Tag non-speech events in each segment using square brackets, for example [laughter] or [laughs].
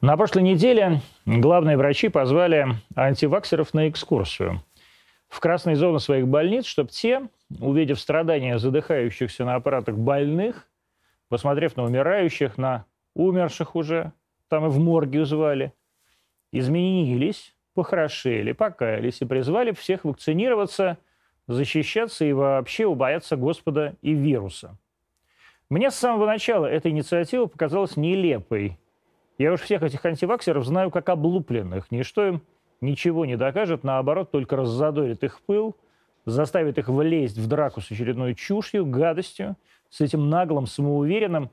На прошлой неделе главные врачи позвали антиваксеров на экскурсию в красные зоны своих больниц, чтобы те, увидев страдания задыхающихся на аппаратах больных, посмотрев на умирающих, на умерших уже, там и в морге звали, изменились, похорошели, покаялись и призвали всех вакцинироваться, защищаться и вообще убояться Господа и вируса. Мне с самого начала эта инициатива показалась нелепой. Я уж всех этих антиваксеров знаю как облупленных. Ничто им ничего не докажет, наоборот, только раззадорит их пыл, заставит их влезть в драку с очередной чушью, гадостью, с этим наглым, самоуверенным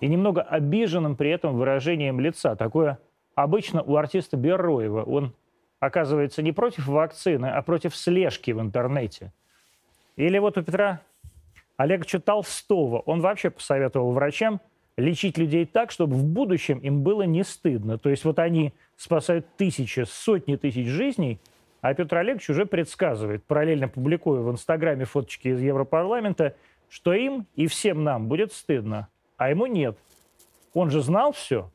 и немного обиженным при этом выражением лица. Такое обычно у артиста Бероева. Он оказывается не против вакцины, а против слежки в интернете. Или вот у Петра Олеговича Толстого. Он вообще посоветовал врачам лечить людей так, чтобы в будущем им было не стыдно. То есть вот они спасают тысячи, сотни тысяч жизней, а Петр Олегович уже предсказывает, параллельно публикуя в Инстаграме фоточки из Европарламента, что им и всем нам будет стыдно, а ему нет. Он же знал все.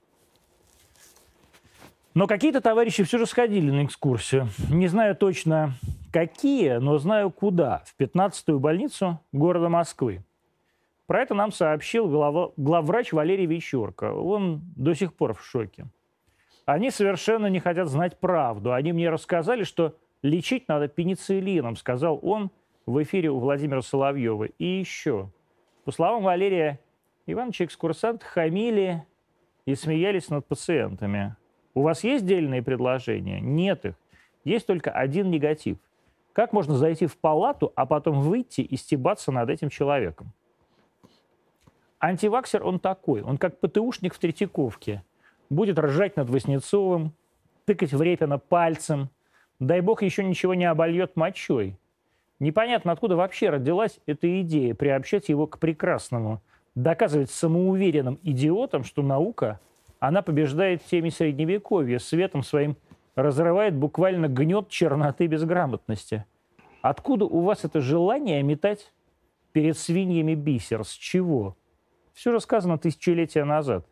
Но какие-то товарищи все же сходили на экскурсию. Не знаю точно, какие, но знаю куда. В 15-ю больницу города Москвы. Про это нам сообщил глава, главврач Валерий Вечерко. Он до сих пор в шоке. Они совершенно не хотят знать правду. Они мне рассказали, что лечить надо пенициллином, сказал он в эфире у Владимира Соловьева. И еще, по словам Валерия Ивановича, экскурсанты хамили и смеялись над пациентами. У вас есть дельные предложения? Нет их. Есть только один негатив. Как можно зайти в палату, а потом выйти и стебаться над этим человеком? Антиваксер он такой. Он как ПТУшник в Третьяковке. Будет ржать над Васнецовым, тыкать в Репина пальцем. Дай бог еще ничего не обольет мочой. Непонятно, откуда вообще родилась эта идея приобщать его к прекрасному. Доказывать самоуверенным идиотам, что наука, она побеждает в теме Средневековья, светом своим разрывает, буквально гнет черноты безграмотности. Откуда у вас это желание метать перед свиньями бисер? С чего? Все рассказано тысячелетия назад.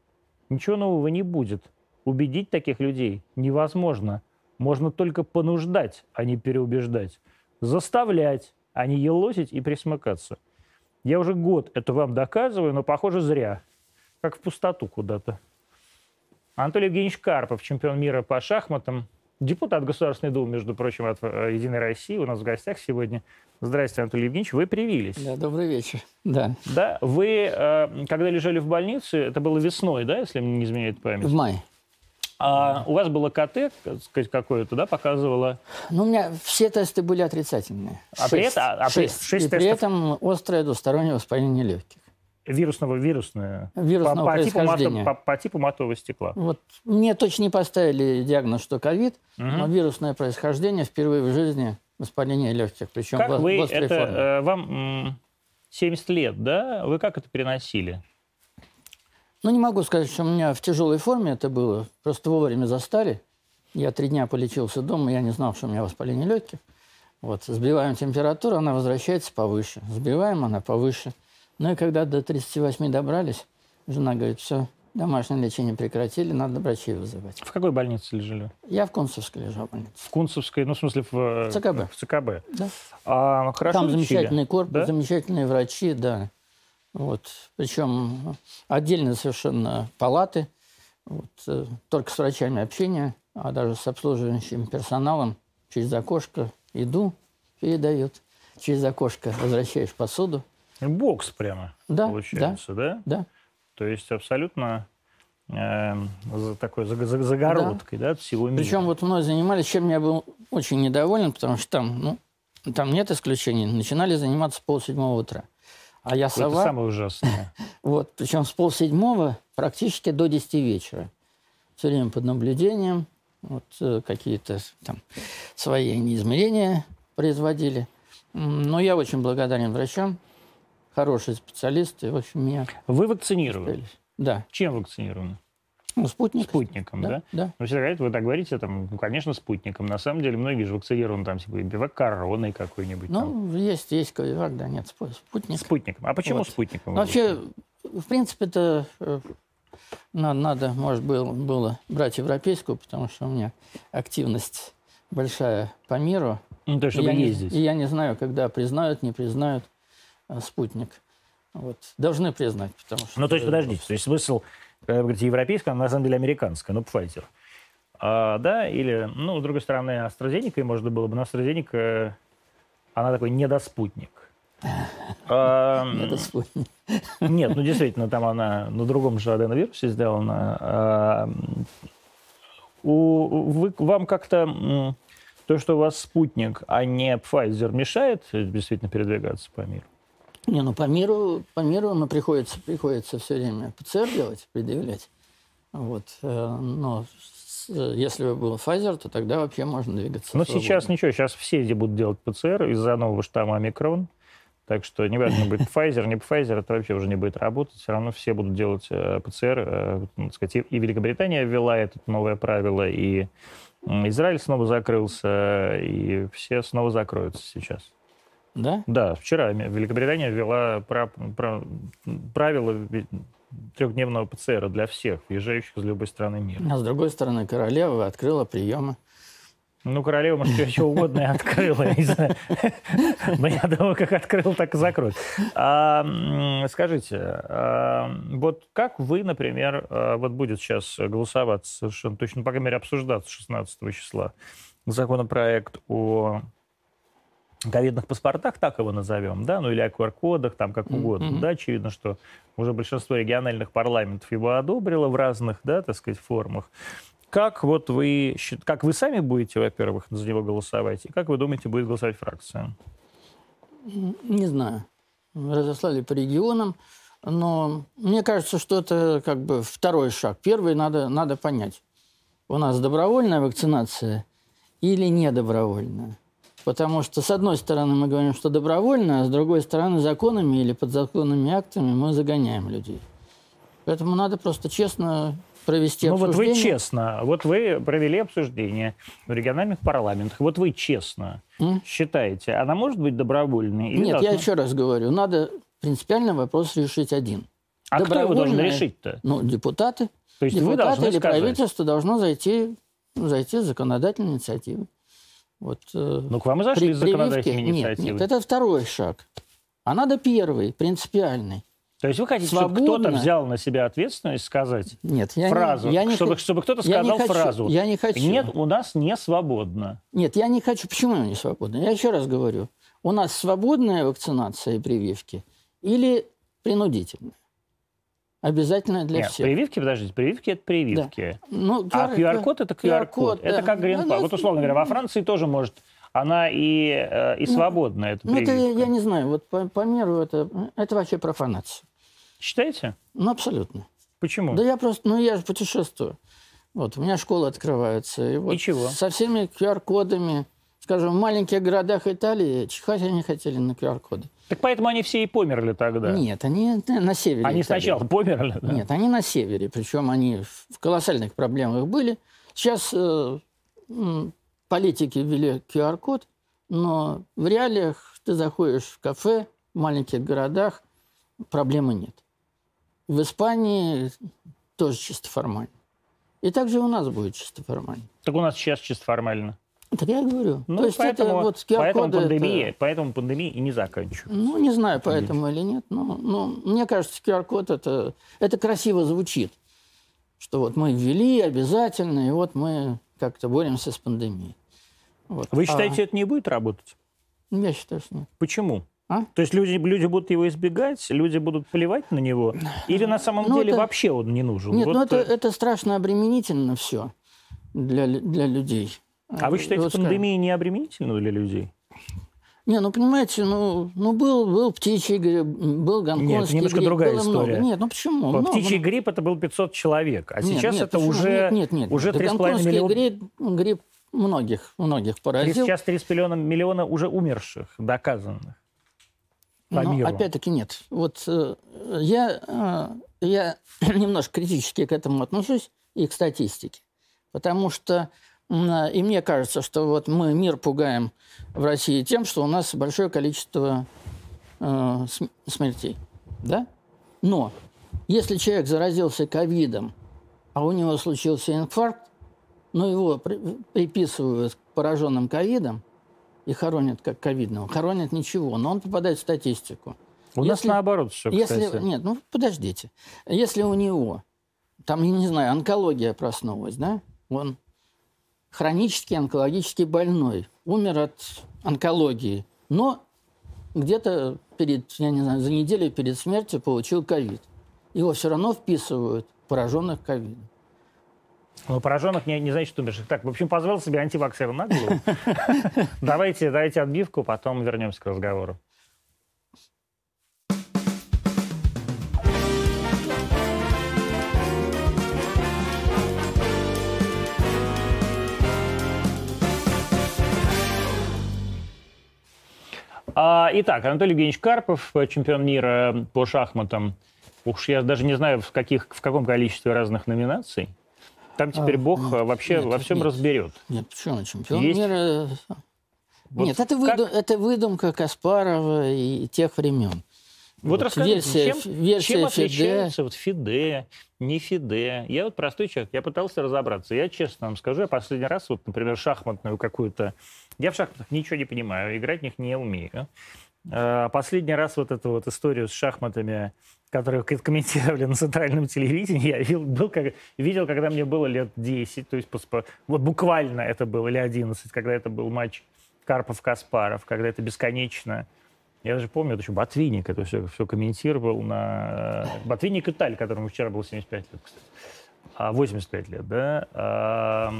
Ничего нового не будет. Убедить таких людей невозможно. Можно только понуждать, а не переубеждать. Заставлять, а не елозить и присмыкаться. Я уже год это вам доказываю, но, похоже, зря. Как в пустоту куда-то. Анатолий Евгеньевич Карпов, чемпион мира по шахматам, депутат Государственной Думы, между прочим, от э, «Единой России», у нас в гостях сегодня. Здравствуйте, Анатолий Евгеньевич, вы привились. Да, добрый вечер. Да. Да, вы, э, когда лежали в больнице, это было весной, да, если мне не изменяет память? В мае. А у вас было КТ, сказать, какое-то, да, показывало? Ну, у меня все тесты были отрицательные. А при этом, а при, шесть. шесть И при этом острое двустороннее воспаление легких. Вирусного, вирусное? Вирусного по, по, типу, по, по типу матового стекла. Вот. Мне точно не поставили диагноз, что ковид, Мгм. но вирусное происхождение впервые в жизни воспаление легких, причем Как в, вы в это, форме. э, вам м, 70 лет, да? Вы как это переносили? Ну, не могу сказать, что у меня в тяжелой форме это было. Просто вовремя застали. Я три дня полечился дома, я не знал, что у меня воспаление легких. Вот, сбиваем температуру, она возвращается повыше. Сбиваем, она повыше. Ну и когда до 38 добрались, жена говорит, все, домашнее лечение прекратили, надо врачей вызывать. В какой больнице лежали? Я в Концевской лежал в больнице. В Кунцевской, ну, в смысле, в, э, В ЦКБ. В ЦКБ. Да. А, хорошо Там лечили? замечательный корпус, Да? замечательные врачи, да. Вот. Причем отдельно совершенно палаты, вот, э, только с врачами общение, а даже с обслуживающим персоналом через окошко еду передают, через окошко возвращаешь посуду. Бокс прямо, Да, получается, да? Да, То есть абсолютно э, такой за- за- загородкой, да. от всего мира. Причем вот мной занимались, чем я был очень недоволен, потому что там, ну, там нет исключений. Начинали заниматься с полседьмого утра. А я Это сова, самое ужасное. [laughs] Вот, причем с полседьмого практически до 10 вечера. Все время под наблюдением, вот э, какие-то там свои измерения производили. Но я очень благодарен врачам, хорошие специалисты, в общем, меня Вы вакцинированы? справились. Да, Чем вакцинированы? ну, спутник. Спутником, да? Да, да. Ну, все говорят, вы так говорите, там, ну, конечно, спутником. На самом деле, многие же вакцинированы, там, типа, бивак короной какой-нибудь. там. Ну, есть, есть ковивак, да, нет, спу- спутник. Спутником. А почему Вот. спутником? Ну, Вообще, в принципе, это э, надо, надо может, было, было брать европейскую, потому что у меня активность большая по миру. Ну, то есть, И чтобы я, не, и я не знаю, когда признают, не признают спутник. Вот. Должны признать, потому что... Ну, то есть, подождите, то есть смысл, когда вы говорите европейская, она на самом деле американская, ну, Pfizer. А, да, или, ну, с другой стороны, AstraZeneca, и можно было бы, но AstraZeneca, она такой недоспутник. [laughs] А, Это спутник. Нет, ну, действительно, там она на другом же аденовирусе сделана. У, вы, вам как-то то, что у вас спутник, а не Pfizer, мешает действительно передвигаться по миру? Не, ну по миру, по миру ну, приходится, приходится все время ПЦР делать, предъявлять. Вот. э, Но если бы был Pfizer, то тогда вообще можно двигаться. Но свободно. сейчас ничего, сейчас все эти будут делать ПЦР из-за нового штамма омикрон. Так что неважно, будет [laughs] Pfizer, не Pfizer, это вообще уже не будет работать. Все равно все будут делать э, ПЦР. э, ну, так сказать, и- Великобритания ввела это новое правило, и Израиль снова закрылся, и все снова закроются сейчас. Да? Да, вчера Великобритания ввела пра- пра- правило ви- трехдневного ПЦР для всех, въезжающих из любой страны мира. А с другой стороны, королева открыла приемы. Ну, королева, может, что, что угодно и открыла, я не знаю. Но я думаю, как открыл, так и закроет. А, скажите, а, вот как вы, например, а, вот будет сейчас голосовать совершенно точно, по крайней мере, обсуждаться 16 числа законопроект о ковидных паспортах, так его назовем, да, ну или о QR-кодах, там как угодно, да, очевидно, что уже большинство региональных парламентов его одобрило в разных, да, так сказать, формах. Как вот вы, как вы сами будете, во-первых, за него голосовать, и как вы думаете, будет голосовать фракция? Не знаю. Разослали по регионам. Но мне кажется, что это как бы второй шаг. Первый надо, надо понять. У нас добровольная вакцинация или недобровольная? Потому что, с одной стороны, мы говорим, что добровольно, а с другой стороны, законами или подзаконными актами мы загоняем людей. Поэтому надо просто честно провести Ну вот вы обсуждение. честно, вот вы провели обсуждение в региональных парламентах, вот вы честно М? считаете, она может быть добровольной? или Нет, я должна- еще раз говорю, надо принципиально вопрос решить один. А кто его должен решить-то? Ну, депутаты. То есть вы Депутаты должны или сказать. правительство должно зайти, ну, зайти с законодательной инициативой. Вот, э, Ну, к вам и зашли при- с законодательной прививки- нет, инициативой. нет, это второй шаг. А надо первый, принципиальный. То есть вы хотите, чтобы Свободно. кто-то взял на себя ответственность сказать Нет, я фразу, не, я не чтобы, хо- чтобы кто-то я не сказал хочу, фразу. Я не хочу. Нет, у нас не свободно. Нет, я не хочу. Почему не свободна? Я еще раз говорю. У нас свободная вакцинация и прививки или принудительная? Обязательно для Нет, всех. прививки, подождите, прививки это прививки. Ну, А QR-код это QR-код. Это да. как грин Ну, Вот, условно говоря, во Франции тоже может она и, э, и свободная, эта Ну, это я, прививка. я не знаю. Вот по, по миру это, это вообще профанация. Считаете? Ну, абсолютно. Почему? Да я просто, ну я же путешествую. Вот, у меня школы открываются. И, вот И чего? Со всеми QR-кодами. Скажем, в маленьких городах Италии чихать они хотели на QR-коды. Так поэтому они все и померли тогда. Нет, они на на севере Они Италии. сначала померли, да? Нет, они на севере. Причем они в колоссальных проблемах были. Сейчас э, политики ввели QR-код, но в реалиях ты заходишь в кафе в маленьких городах, проблемы нет. В Испании тоже чисто формально. И также у нас будет чисто формально. Так у нас сейчас чисто формально. Так я и говорю. Ну, То есть поэтому, это вот поэтому, QR-коды... это- пандемия, поэтому пандемия и не заканчивается. Ну, не знаю, поэтому или нет. Но, но мне кажется, QR-код это, это красиво звучит. Что вот мы ввели обязательно, и вот мы как-то боремся с пандемией. Вот. Вы А считаете, это не будет работать? я считаю, что нет. Почему? А? То есть люди, люди будут его избегать, люди будут плевать на него? Или на самом Ну, деле это- вообще он не нужен? Нет, Вот, ну это, это страшно обременительно все для, для людей. А вы считаете, скажем, пандемия не обременительна для людей? Не, ну понимаете, ну, ну был, был птичий грипп, был гонконгский немножко грипп, другая было много. история. Нет, ну почему? Много. Птичий грипп это был 500 человек, а Нет, сейчас нет, это почему? уже, Нет, нет, нет. уже Да 3,5 гонконгский миллиона. грипп, грипп многих, многих поразил. Сейчас 3,5 миллиона, миллиона уже умерших, доказанных по Но миру. опять-таки нет. Вот э, я, э, я [clears throat] немножко критически к этому отношусь и к статистике. Потому что и мне кажется, что вот мы мир пугаем в России тем, что у нас большое количество э, см- смертей. Да? Но Если человек заразился ковидом, а у него случился инфаркт, но его при, приписывают к пораженным ковидом и хоронят как ковидного. Хоронят ничего, но он попадает в статистику. У если, нас наоборот все, если, Нет, ну подождите. Если у него, там, я не знаю, онкология проснулась, да, он хронический онкологический больной, умер от онкологии, но где-то перед, я не знаю, за неделю перед смертью получил ковид. Его все равно вписывают пораженных ковидом. Ну, пораженных не, не значит, что умерших. Так, в общем, позвал себе антиваксера на голову. [laughs] Давайте, дайте отбивку, потом вернемся к разговору. А, итак, Анатолий Евгеньевич Карпов, чемпион мира по шахматам. Уж я даже не знаю, в, каких, в каком количестве разных номинаций. Там теперь а, Бог нет, во, все, нет, во всем нет, разберет. Нет, почему? Чемпион Есть... мира... Вот нет, это, как... выдум, это выдумка Каспарова и тех времен. Вот, вот расскажите, версия, чем, версия чем отличается вот Фиде, не Фиде? Я вот простой человек, я пытался разобраться. Я честно вам скажу, я последний раз, вот, например, шахматную какую-то я в шахматах ничего не понимаю, играть в них не умею. А, последний раз вот эту вот историю с шахматами, которую комментировали на центральном телевидении, я видел, был, как, видел, когда мне было лет 10, то есть вот буквально это было, или 11, когда это был матч Карпов-Каспаров, когда это бесконечно. Я даже помню, это еще Ботвинник это все, все комментировал на... Ботвинник Италь, которому вчера было 75 лет, кстати. 85 а, лет, да,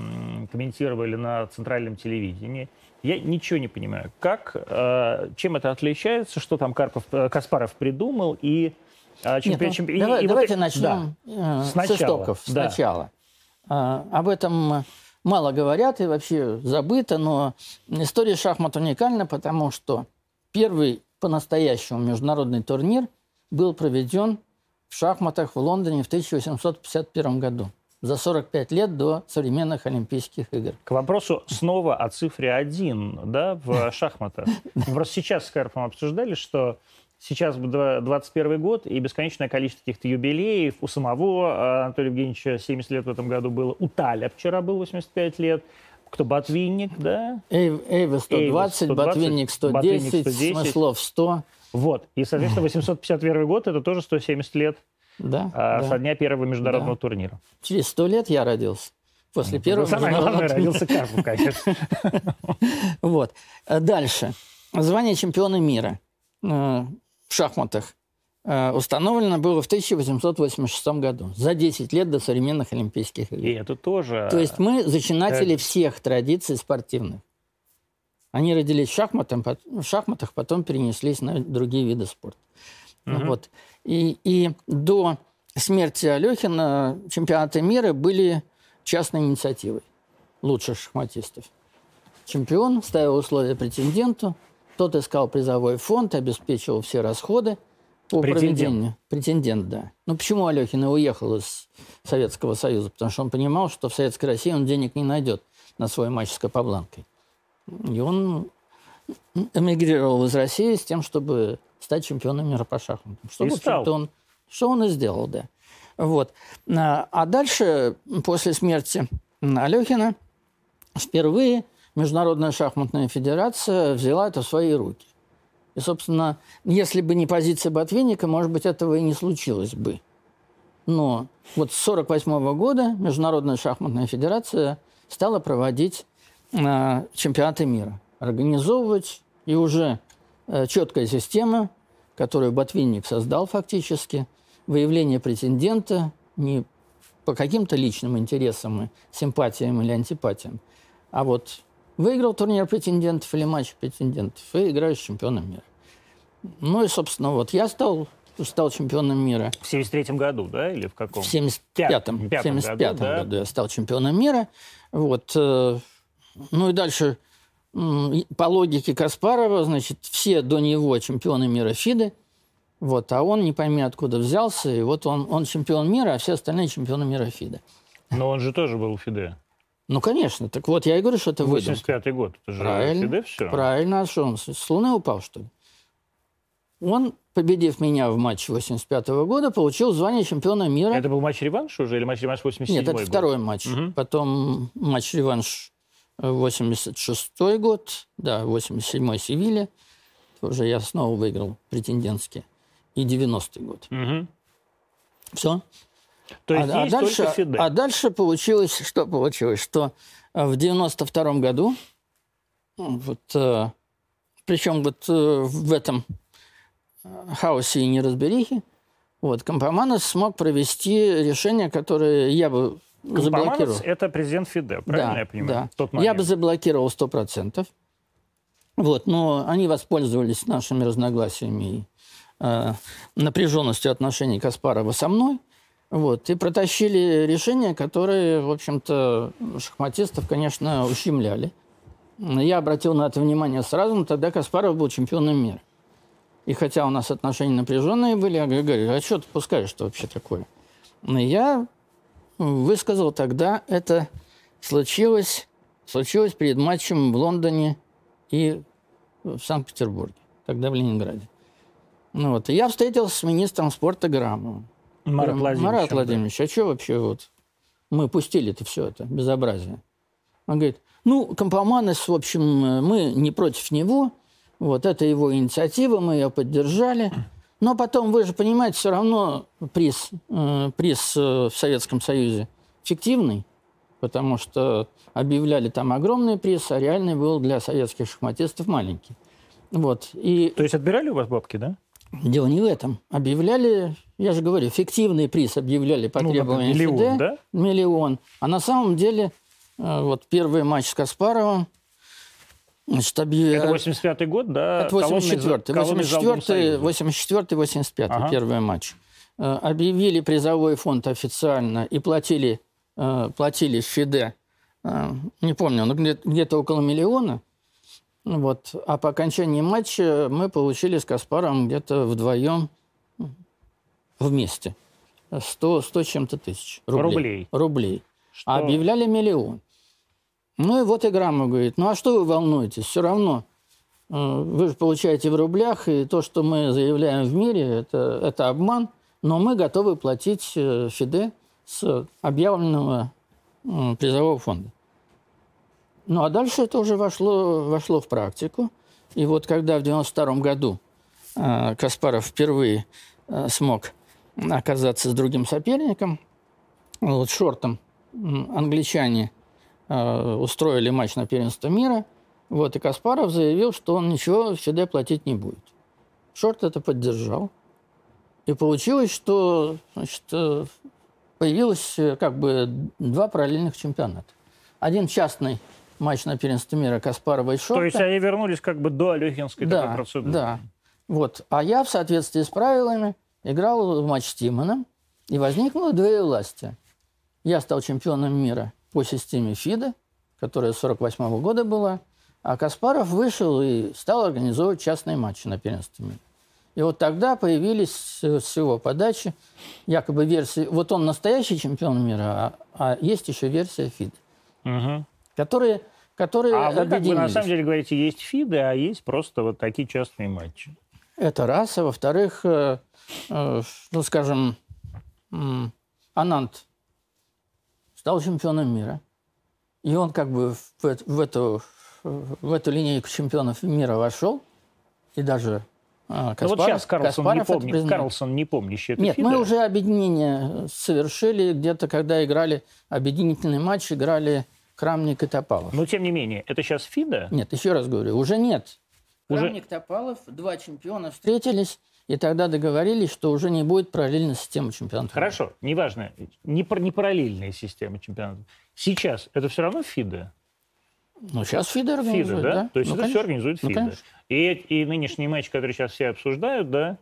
комментировали на центральном телевидении. Я ничего не понимаю. Как, э, чем это отличается, что там Карпов, э, Каспаров придумал и э, чемпион... Нет, ну, чемпион... давай, и давайте вот... начнем да. с сначала. истоков, да. сначала. А, об этом мало говорят и вообще забыто, но история шахмат уникальна, потому что первый по-настоящему международный турнир был проведен в шахматах в Лондоне в 1851 году за 45 лет до современных Олимпийских игр. К вопросу снова о цифре 1 да, в [laughs] шахматах. Просто сейчас с Карпом обсуждали, что сейчас 21 год и бесконечное количество каких-то юбилеев. У самого а, Анатолия Евгеньевича 70 лет в этом году было. У Таля вчера был 85 лет. Кто? Ботвинник, да? Эйв, Эйва 120, 120 Ботвинник 110, Ботвинник 110, Смыслов 100. Вот. И, соответственно, 851 год – это тоже 170 лет да, а, да. со дня первого международного да. турнира. Через сто лет я родился. После ну, первого Самое главное, родился Карпов, конечно. [laughs] Вот. Дальше. Звание чемпиона мира э, в шахматах установлено было в 1886 году, за 10 лет до современных Олимпийских игр. И это тоже... То есть мы зачинатели всех традиций спортивных. Они родились в, шахматах, в шахматах, потом перенеслись на другие виды спорта. Угу. Вот. И, и до смерти Алехина чемпионаты мира были частной инициативой лучших шахматистов. Чемпион ставил условия претенденту, тот искал призовой фонд, обеспечивал все расходы Претендент. Претендент, да. Ну почему Алехин и уехал из Советского Союза? Потому что он понимал, что в Советской России он денег не найдет на свой матч с Капабланкой. И он эмигрировал из России с тем, чтобы стать чемпионом мира по шахматам. Что, и стал. Он, что он и сделал, да. Вот. А, а дальше, после смерти Алехина, впервые Международная шахматная федерация взяла это в свои руки. И, собственно, если бы не позиция Ботвинника, может быть, этого и не случилось бы. Но вот с 1948 года Международная шахматная федерация стала проводить э, чемпионаты мира, организовывать и уже Э, четкая система, которую Ботвинник создал фактически, выявление претендента не по каким-то личным интересам, симпатиям или антипатиям, а вот выиграл турнир претендентов или матч претендентов, и играешь чемпионом мира. Ну и, собственно, вот я стал, стал чемпионом мира. В 73 году, да, или в каком? В 75-м. В 75 году, да? году я стал чемпионом мира. Вот. Э, ну и дальше по логике Каспарова, значит, все до него чемпионы мира ФИДы, вот, а он не пойми откуда взялся, и вот он, он чемпион мира, а все остальные чемпионы мира ФИДы. Но он же тоже был ФИДе. Ну, конечно. Так вот, я и говорю, что это выдумка. 85-й год. Это же Правильно. ФИДе все. Правильно. А что он, с Луны упал, что ли? Он, победив меня в матче 85 года, получил звание чемпиона мира. Это был матч-реванш уже или матч-реванш 87 Нет, это год? второй матч. Угу. Потом матч-реванш 86 год, да, 87-й Севилья. Уже я снова выиграл претендентский. И 90-й год. Угу. Все. То есть а, а дальше, а дальше получилось, что получилось, что э, в 92 году, вот, э, причем вот э, в этом э, хаосе и неразберихе, вот, Компоманос смог провести решение, которое я бы заблокировал. Компоманец – это президент Фиде, правильно да, я понимаю? Да. В тот Я бы заблокировал 100%. Вот, но они воспользовались нашими разногласиями и э, напряженностью отношений Каспарова со мной. Вот, и протащили решения, которые, в общем-то, шахматистов, конечно, ущемляли. Я обратил на это внимание сразу, но тогда Каспаров был чемпионом мира. И хотя у нас отношения напряженные были, я говорю, а что ты пускаешь-то вообще такое? Но я высказал тогда, это случилось, случилось перед матчем в Лондоне и в Санкт-Петербурге, тогда в Ленинграде. Ну вот, и я встретился с министром спорта Грамовым. Марат Владимирович. Марат Владимирович, а что вообще вот мы пустили-то все это безобразие? Он говорит, ну, Компоманес, в общем, мы не против него, вот, это его инициатива, мы ее поддержали, но потом, вы же понимаете, все равно приз, э, приз э, в Советском Союзе фиктивный, потому что объявляли там огромный приз, а реальный был для советских шахматистов маленький. Вот, и То есть отбирали у вас бабки, да? Дело не в этом. Объявляли, я же говорю, фиктивный приз объявляли по Ну, требованию миллион, да? Миллион. А на самом деле, э, вот первый матч с Каспаровым, объявили... Это 85-й год, да? Это 84-й. колонный зал Дома 84-й, Союза. 84 85 Ага. первый матч. Э, Объявили призовой фонд официально и платили, э, платили ФИДЕ, э, не помню, но где- где-то около миллиона. Вот. А по окончании матча мы получили с Каспаром где-то вдвоем вместе. 100, 100 чем-то тысяч рублей. Рублей. Рублей. Что- А объявляли миллион. Ну и вот и Грамма говорит, ну а что вы волнуетесь? Все равно э, вы же получаете в рублях, и то, что мы заявляем в мире, это, это обман, но мы готовы платить э, ФИДЕ с объявленного м, призового фонда. Ну а дальше это уже вошло, вошло в практику. И вот когда в 92 году э, Каспаров впервые э, смог оказаться с другим соперником, вот шортом англичане э, устроили матч на первенство мира, вот, и Каспаров заявил, что он ничего ФИДЕ платить не будет. Шорт это поддержал. И получилось, что значит, э, появилось э, как бы два параллельных чемпионата. Один частный матч на первенство мира Каспарова и Шорта. То есть они вернулись как бы до Алехинской Да, такой процедуры. да. Вот. А я в соответствии с правилами играл в матч с Тимоном, и возникло две власти. Я стал чемпионом мира по системе ФИДа, которая с 48 года была, а Каспаров вышел и стал организовывать частные матчи на первенстве мира. И вот тогда появились э, с его подачи якобы версии, вот он настоящий чемпион мира, а, а есть еще версия ФИДа, Мгм. которые, которые А вы как бы на самом деле говорите, есть ФИДы, а есть просто вот такие частные матчи. Это раз. А во-вторых, э, э, ну, скажем, м, Анант стал чемпионом мира. И он как бы в, в эту, в эту линейку чемпионов мира вошел. И даже Ну Каспаров, вот сейчас Карлсон не, Каспаров это помни. Карлсон не помнящий Нет, ФИДе. мы уже объединение совершили где-то, когда играли объединительный матч, играли Крамник и Топалов. Но тем не менее, это сейчас ФИДа? Нет, еще раз говорю, уже нет. Уже- Крамник, Топалов, два чемпиона встретились, и тогда договорились, что уже не будет параллельной системы чемпионата. Хорошо, неважно, не, пар- не параллельная система чемпионата. Сейчас это все равно ФИДа? Ну, сейчас ФИДа, организует, да? да? То есть Ну, это все конечно. организует Ну, ФИДа. конечно. и, и нынешний матч, который сейчас все обсуждают, да?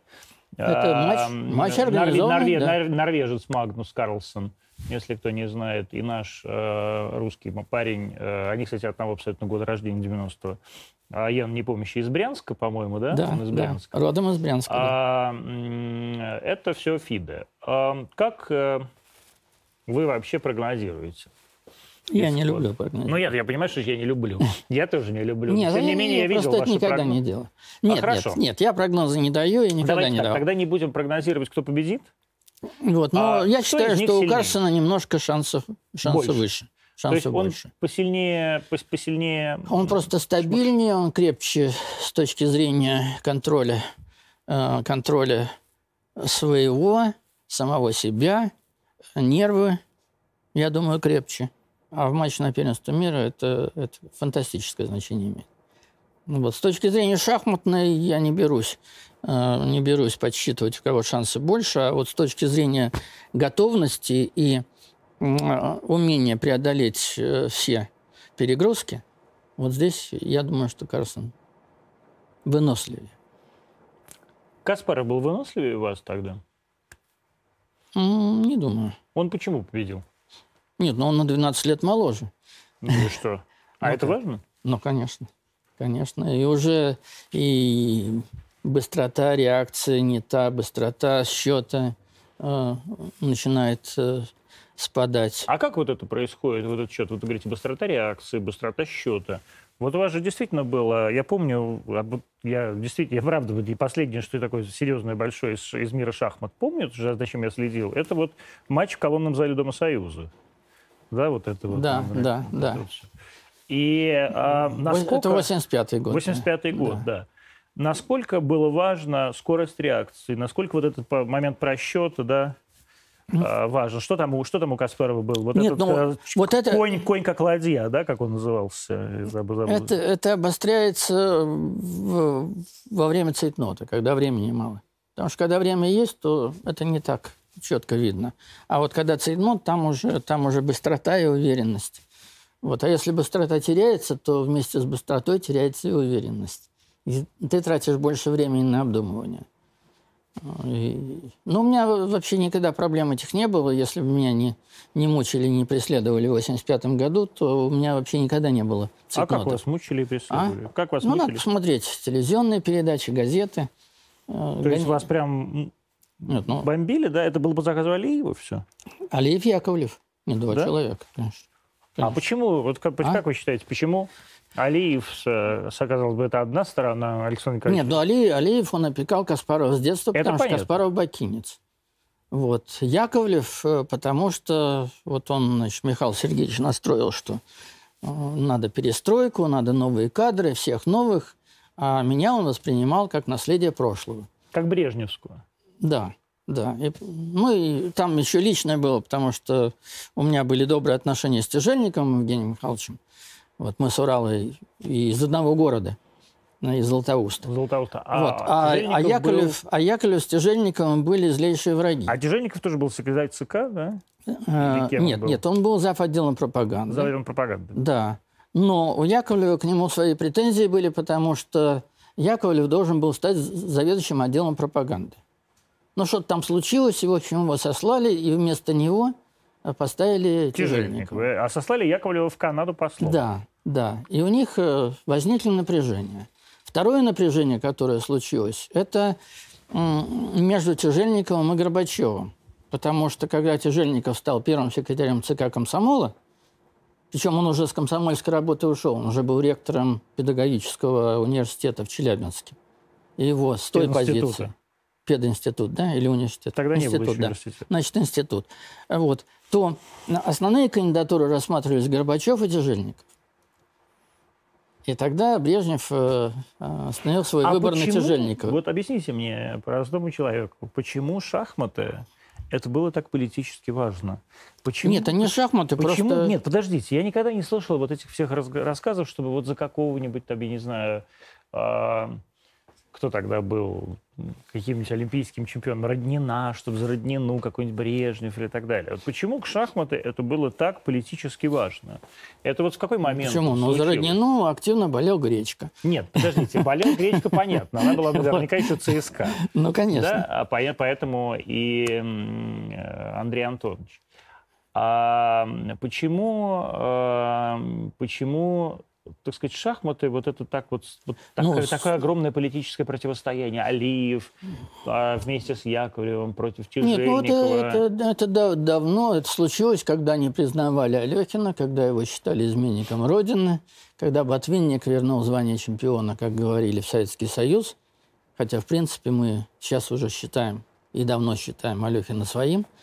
Это а, матч- матч организованный, Норве- да. нор- Норвежец Магнус Карлсон, если кто не знает, и наш э, русский парень, э, они, кстати, одного абсолютно года рождения, 90-го, а Ян Непомнящий из Брянска, по-моему, да? Да, Он из да, Брянска. родом из Брянска. да. А, это все ФИДе. А, Как э, вы вообще прогнозируете? Я не люблю прогнозировать. Ну нет, я понимаю, что я не люблю. [laughs] Я тоже не люблю. Нет, Тем не я, менее, я видел просто это ваши никогда прогнозы. не делаю. А, Нет, хорошо. нет, нет, я прогнозы не даю и никогда Давайте не так, давал. тогда не будем прогнозировать, кто победит. Вот, но А я считаю, что у сильнее? Карсона немножко шансов, шансов Больше. выше. То есть Шансов он больше. посильнее, пос- посильнее. Он просто стабильнее, он крепче с точки зрения контроля, э, контроля своего, самого себя, нервы, я думаю, крепче. А в матче на первенство мира это, это фантастическое значение имеет. Ну Вот. С точки зрения шахматной я не берусь, не берусь подсчитывать, у кого шансы больше, а вот с точки зрения готовности и э, умения преодолеть э, все перегрузки, вот здесь я думаю, что Карлсон выносливее. Каспаров был выносливее вас тогда? Не думаю. Он почему победил? Нет, но он на 12 лет моложе. Ну и что? [laughs] А Ну, это важно? Ну, конечно. Конечно. И уже и быстрота реакции не та, быстрота счета э, начинает э, спадать. А как вот это происходит, вот этот счет? Вот вы говорите, быстрота реакции, быстрота счета. Вот у вас же действительно было, я помню, а я действительно, я правда, вот и последнее, что такое серьезное, большое из, из мира шахмат, помню, уже зачем я следил, это вот матч в колонном зале Дома Союза. Да, вот это вот. Да, вот да, это да. вот всё. И а, насколько... Это 85-й год. 85-й год, да. Насколько было важно скорость реакции, насколько вот этот момент просчета, да, а, важен. Что там, у- что там у Каспарова был? Вот Нет, этот ну, э, вот это- конь, конь как ладья, да, как он назывался? Забыл- забыл. Это, это обостряется в- во время цейтнота, когда времени мало. Потому что когда время есть, то это не так четко видно. А вот когда цейтнот, там уже, там уже быстрота и уверенность. Вот. А если быстрота теряется, то вместе с быстротой теряется и уверенность. И ты тратишь больше времени на обдумывание. И- Ну, у меня вообще никогда проблем этих не было. Если бы меня не, не мучили, не преследовали в 85 году, то у меня вообще никогда не было а как вас мучили и преследовали? Как вас Ну, надо мучили? посмотреть телевизионные передачи, газеты. Э, То есть гони- вас прям Нет, ну, бомбили, да? Это было по заказу Алиева все? Алиев Яковлев. Не два Да? человека, конечно. А Конечно. почему, вот как, А? как вы считаете, почему Алиев, оказалось бы, это одна сторона, Александр Николаевич? Нет, ну Али- Алиев, он опекал Каспарова с детства, Это потому понятно. что Каспаров бакинец. Вот. Яковлев, э, потому что вот он, значит, Михаил Сергеевич настроил, что э, надо перестройку, надо новые кадры, всех новых, а меня он воспринимал как наследие прошлого. Как Брежневскую. Да, да. И, ну и там еще личное было, потому что у меня были добрые отношения с Тяжельниковым Евгением Михайловичем. Вот мы с Урала и- и из одного города, ну, из Златоуста. Золотоуста. вот. А, а, Тяжельников был- Яковлев, а Яковлев с Тяжельниковым были злейшие враги. А Тяжельников тоже был секретарь ЦК, да? А, кем он нет, нет, он был зав. отделом пропаганды. Заведом пропаганды. Да. Но у Яковлева к нему свои претензии были, потому что Яковлев должен был стать заведующим отделом пропаганды. Но что-то там случилось, и, в общем, его сослали, и вместо него поставили Тяжельников. Тяжельникова. А сослали Яковлева в Канаду послом. Да, да. И у них э, возникли напряжения. Второе напряжение, которое случилось, это между Тяжельниковым и Горбачевым. Потому что когда Тяжельников стал первым секретарем ЦК комсомола, причем он уже с комсомольской работы ушел, он уже был ректором педагогического университета в Челябинске. И его с той позиции... Пединститут, да, или университет? Тогда не было Институт, еще да. университета. Значит, институт. Вот. То основные кандидатуры рассматривались Горбачев и Тяжельников. И тогда Брежнев э, э, остановил свой А выбор почему- на Тяжельникова. Вот объясните мне, простому человеку, почему шахматы это было так политически важно? Почему? Нет, это не шахматы, Почему? просто... Нет, подождите, я никогда не слышал вот этих всех разг- рассказов, чтобы вот за какого-нибудь, там, я не знаю, а, кто тогда был каким-нибудь олимпийским чемпионом, Роднина, чтобы за Роднину какой-нибудь Брежнев или так далее. Вот почему к шахматы это было так политически важно? Это вот в какой момент Почему? Ну, за? Роднину активно болел Гречка. Нет, подождите, болел Гречка, понятно. Она была наверняка еще ЦСКА. Ну, конечно. Да, а по- поэтому и э, Андрей Антонович. А почему, э, почему так сказать, шахматы, вот это так вот, вот ну, такое, огромное политическое противостояние. Алиев а, вместе с Яковлевым против Тяжельникова. Нет, ну это, это, это да, давно, это случилось, когда не признавали Алехина, когда его считали изменником Родины, когда Ботвинник вернул звание чемпиона, как говорили, в Советский Союз. Хотя, в принципе, мы сейчас уже считаем, и давно считаем Алехина своим –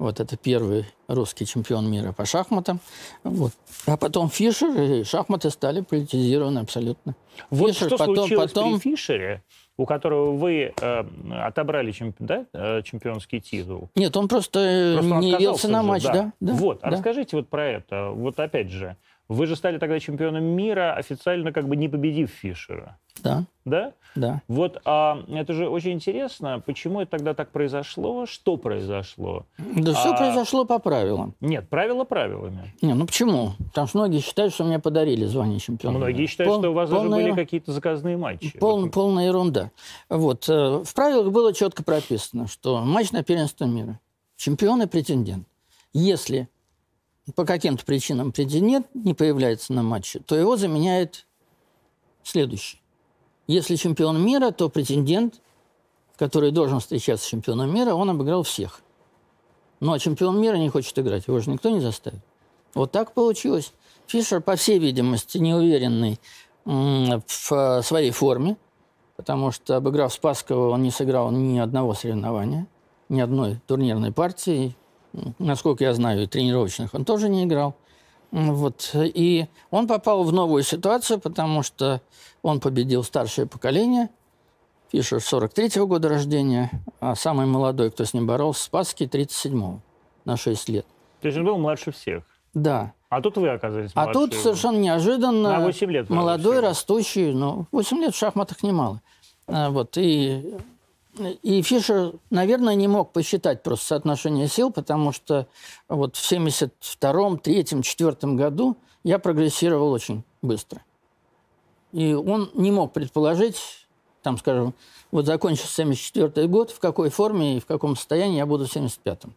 вот это первый русский чемпион мира по шахматам. Вот. А потом Фишер, и шахматы стали политизированы абсолютно. Вот Фишер, что потом, случилось потом... при Фишере, у которого вы э, отобрали чемпи... да, э, чемпионский титул? Нет, он просто, просто он не явился на матч, да. да, да вот, а да. расскажите вот про это. Вот опять же, вы же стали тогда чемпионом мира, официально как бы не победив Фишера. Да. Да? Да. Вот а, это же очень интересно, почему это тогда так произошло, что произошло. Да а... все произошло по правилам. Нет, правила правилами. Не, ну почему? Потому что многие считают, что мне подарили звание чемпиона. Многие считают, Пол, что у вас даже были какие-то заказные матчи. Пол, вот. Полная ерунда. Вот. Э, в правилах было четко прописано, что матч на первенство мира. Чемпион и претендент. Если по каким-то причинам претендент не появляется на матче, то его заменяет следующий. Если чемпион мира, то претендент, который должен встречаться с чемпионом мира, он обыграл всех. Но чемпион мира не хочет играть, его же никто не заставит. Вот так получилось. Фишер, по всей видимости, неуверенный в своей форме, потому что, обыграв Спасского, он не сыграл ни одного соревнования, ни одной турнирной партии, насколько я знаю, тренировочных он тоже не играл. Вот. И он попал в новую ситуацию, потому что он победил старшее поколение. Фишер 43-го года рождения, а самый молодой, кто с ним боролся, Спасский 37-го, на 6 лет. То есть он был младше всех? Да. А тут вы оказались младше. А тут совершенно неожиданно на 8 лет молодой, растущий, ну, 8 лет в шахматах немало. А, вот, и и Фишер, наверное, не мог посчитать просто соотношение сил, потому что вот в 72-м, 3-м, 4 году я прогрессировал очень быстро. И он не мог предположить, там, скажем, вот закончился 74 год, в какой форме и в каком состоянии я буду в 75-м.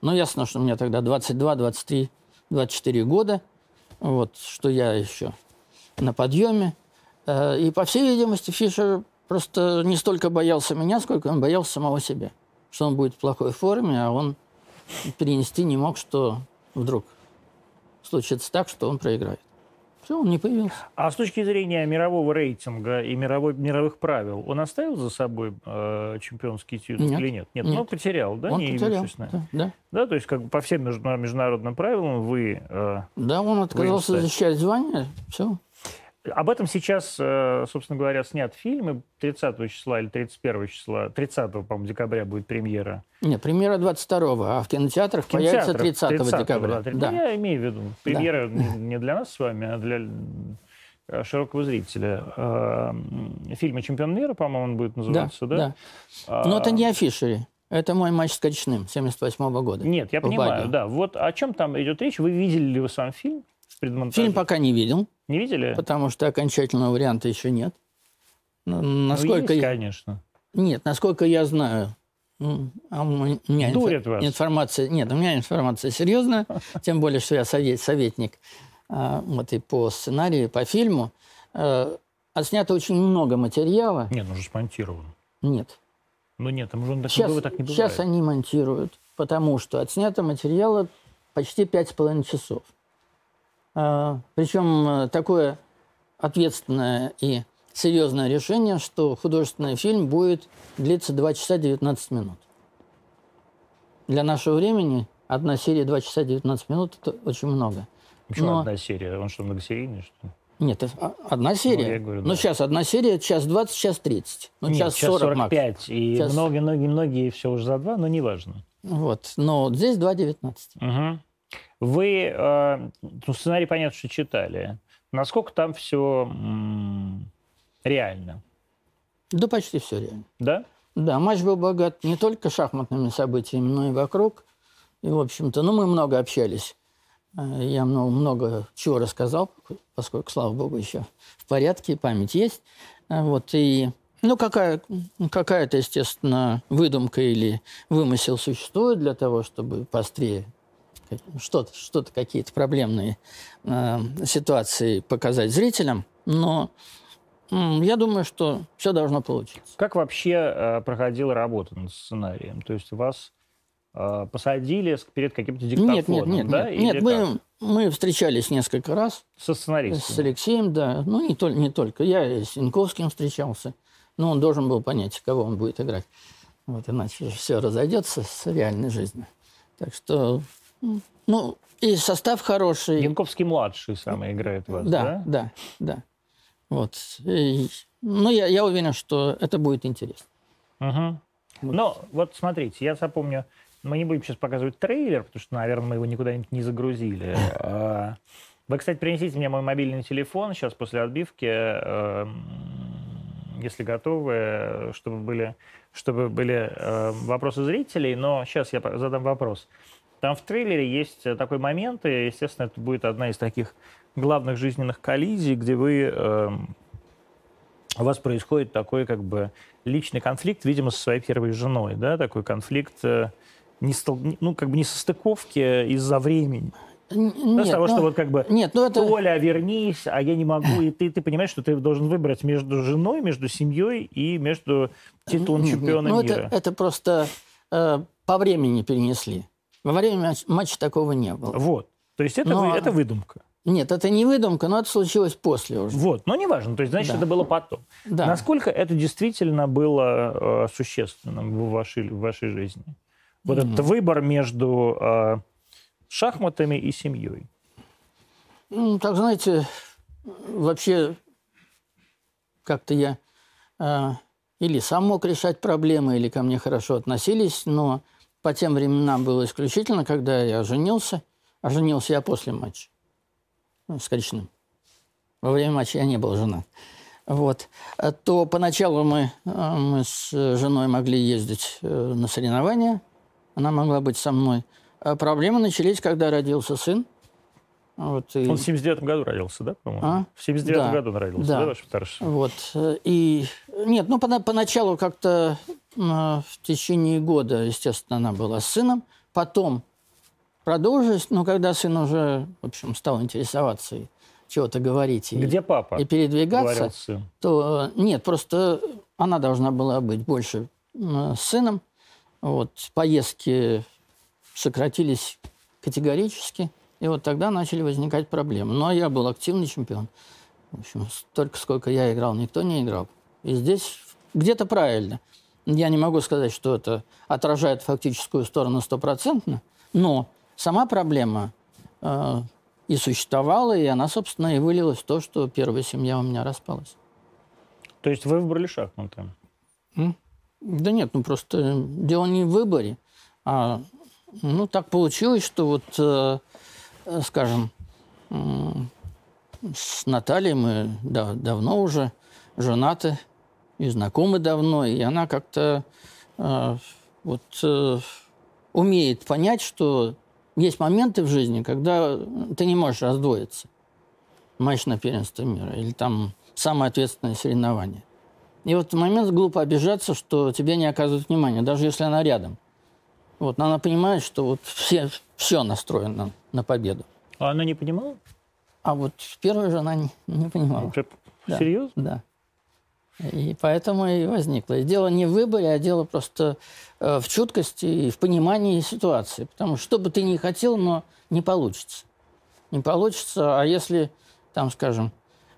Ну, ясно, что мне тогда 22, 23, 24 года, вот, что я еще на подъеме. Э, и, по всей видимости, Фишер просто не столько боялся меня, сколько он боялся самого себя. Что он будет в плохой форме, а он перенести не мог, что вдруг случится так, что он проиграет. Все, он не появился. А с точки зрения мирового рейтинга и мировой, мировых правил, он оставил за собой э, чемпионский титул нет, или нет? Нет, нет. он потерял, да? Он не потерял, да, да. Да, то есть как бы по всем международным правилам вы... Э, да, он отказался защищать звание, все. Об этом сейчас, э, собственно говоря, снят фильм. 30 числа или 31 числа, 30, по-моему, декабря будет премьера. Нет, премьера 22, а в кинотеатрах, в кинотеатрах появится 30, 30 декабря. Да, да. Я имею в виду, премьера да. не для нас с вами, а для э, широкого зрителя. Э, фильм «Чемпион мира», по-моему, он будет называться, да? Да, да. Но это не о Фишере. Это мой матч с Качным 78 -го года. Нет, я понимаю, Баге. да. Вот о чем там идет речь? Вы видели ли вы сам фильм? Фильм пока не видел. Не видели? Потому что окончательного варианта еще нет. Но, насколько ну, есть, я... конечно. Нет, насколько я знаю, а у меня Дурят инф... вас. информация... Нет, у меня информация серьезная, [laughs] тем более, что я совет, советник а, вот и по сценарию, и по фильму. А, отснято очень много материала. Нет, он же смонтирован. Нет. Ну нет, там уже он так, сейчас, так не бывает. Сейчас они монтируют, потому что отснято материала почти пять с половиной часов. А, Причем э, такое ответственное и серьезное решение, что художественный фильм будет длиться 2 часа 19 минут. Для нашего времени одна серия 2 часа 19 минут – это очень много. Почему Но... одна серия? Он что, многосерийный, что ли? Нет, а, одна серия. Ну, говорю, да. Но сейчас одна серия, час 20, час 30. Ну, Нет, час 40 45. Макс. И многие-многие-многие все уже за два, но неважно. Вот. Но здесь 2.19. Угу. Вы, э, ну, сценарий, понятно, что читали. Насколько там все реально? Да почти все реально. Да? Да, матч был богат не только шахматными событиями, но и вокруг. И, в общем-то, ну, мы много общались. Э, я много, много чего рассказал, поскольку, слава богу, еще в порядке, память есть. Э, вот, и, ну, какая, какая-то, естественно, выдумка или вымысел существует для того, чтобы пострее что-то, что-то какие-то проблемные э, ситуации показать зрителям, но я думаю, что все должно получиться. Как вообще э, проходила работа над сценарием? То есть вас э, посадили перед каким-то диктофоном, нет, нет, нет, да? Нет, нет мы, мы встречались несколько раз. Со сценаристом? С Алексеем, да. Ну, не, то, не только. Я с Янковским встречался. Но он должен был понять, кого он будет играть. Вот, иначе все разойдется с реальной жизнью. Так что, ну, и состав хороший. Янковский младший самый играет вас, да? Да, да, да. Вот. И, ну, я, я уверен, что это будет интересно. Угу. Вот. Но вот смотрите, я запомню, мы не будем сейчас показывать трейлер, потому что, наверное, мы его никуда не загрузили. А, вы, кстати, принесите мне мой мобильный телефон сейчас после отбивки, эм, если готовы, чтобы были чтобы были э, вопросы зрителей, но сейчас я задам вопрос. Там в трейлере есть такой момент, и, естественно, это будет одна из таких главных жизненных коллизий, где вы, э, у вас происходит такой как бы личный конфликт, видимо, со своей первой женой, да, такой конфликт э, не стол, ну, как бы не состыковки из-за времени. Нет, ну, с того, ну, что вот как бы нет, ну это... Толя, вернись, а я не могу, и ты, ты понимаешь, что ты должен выбрать между женой, между семьей и между титулом нет, чемпиона нет, ну, мира. Это, это просто э, по времени перенесли. Во время матча, такого не было. Вот. То есть это, но... вы, это выдумка. Нет, это не выдумка, но это случилось после уже. Вот, но неважно, то есть значит да. это было потом. Да. Насколько это действительно было э, существенным в вашей, в вашей жизни? Вот mm-hmm. этот выбор между э, шахматами и семьей? Ну, так, знаете, вообще как-то я э, или сам мог решать проблемы, или ко мне хорошо относились, но по тем временам было исключительно, когда я женился, а женился я после матча ну, с Кричным. Во время матча я не был женат. Вот. То поначалу мы, э, мы с женой могли ездить э, на соревнования. Она могла быть со мной. А проблемы начались, когда родился сын. Вот, и... Он в 79 году родился, да, по-моему? А? В 79 да. году он родился, да, да ваш старший? Вот. И нет, ну, по поначалу как-то в течение года, естественно, она была с сыном. Потом продолжилось, но когда сын уже, в общем, стал интересоваться и чего-то говорить. Где папа? И передвигаться. То нет, просто она должна была быть больше с сыном. Вот, поездки сократились категорически, и вот тогда начали возникать проблемы. Ну, а я был активный чемпион. В общем, столько, сколько я играл, никто не играл. И здесь где-то правильно. Я не могу сказать, что это отражает фактическую сторону стопроцентно, но сама проблема э, и существовала, и она, собственно, и вылилась в то, что первая семья у меня распалась. То есть вы выбрали шахматы? М? Да нет, ну просто дело не в выборе, а ну, так получилось, что вот, э, скажем, э, с Натальей мы да, давно уже женаты и знакомы давно, и она как-то э, вот э, умеет понять, что есть моменты в жизни, когда ты не можешь раздвоиться. Матч на первенство мира или там самое ответственное соревнование. И вот в момент глупо обижаться, что тебе не оказывают внимания, даже если она рядом – вот, но она понимает, что вот все, все настроено на победу. А она не понимала? А вот первая жена не, не понимала. Да, Серьезно? Да. И поэтому и возникло. И дело не в выборе, а дело просто э, в чуткости и в понимании ситуации. Потому что что бы ты ни хотел, но не получится. Не получится, а если, там, скажем,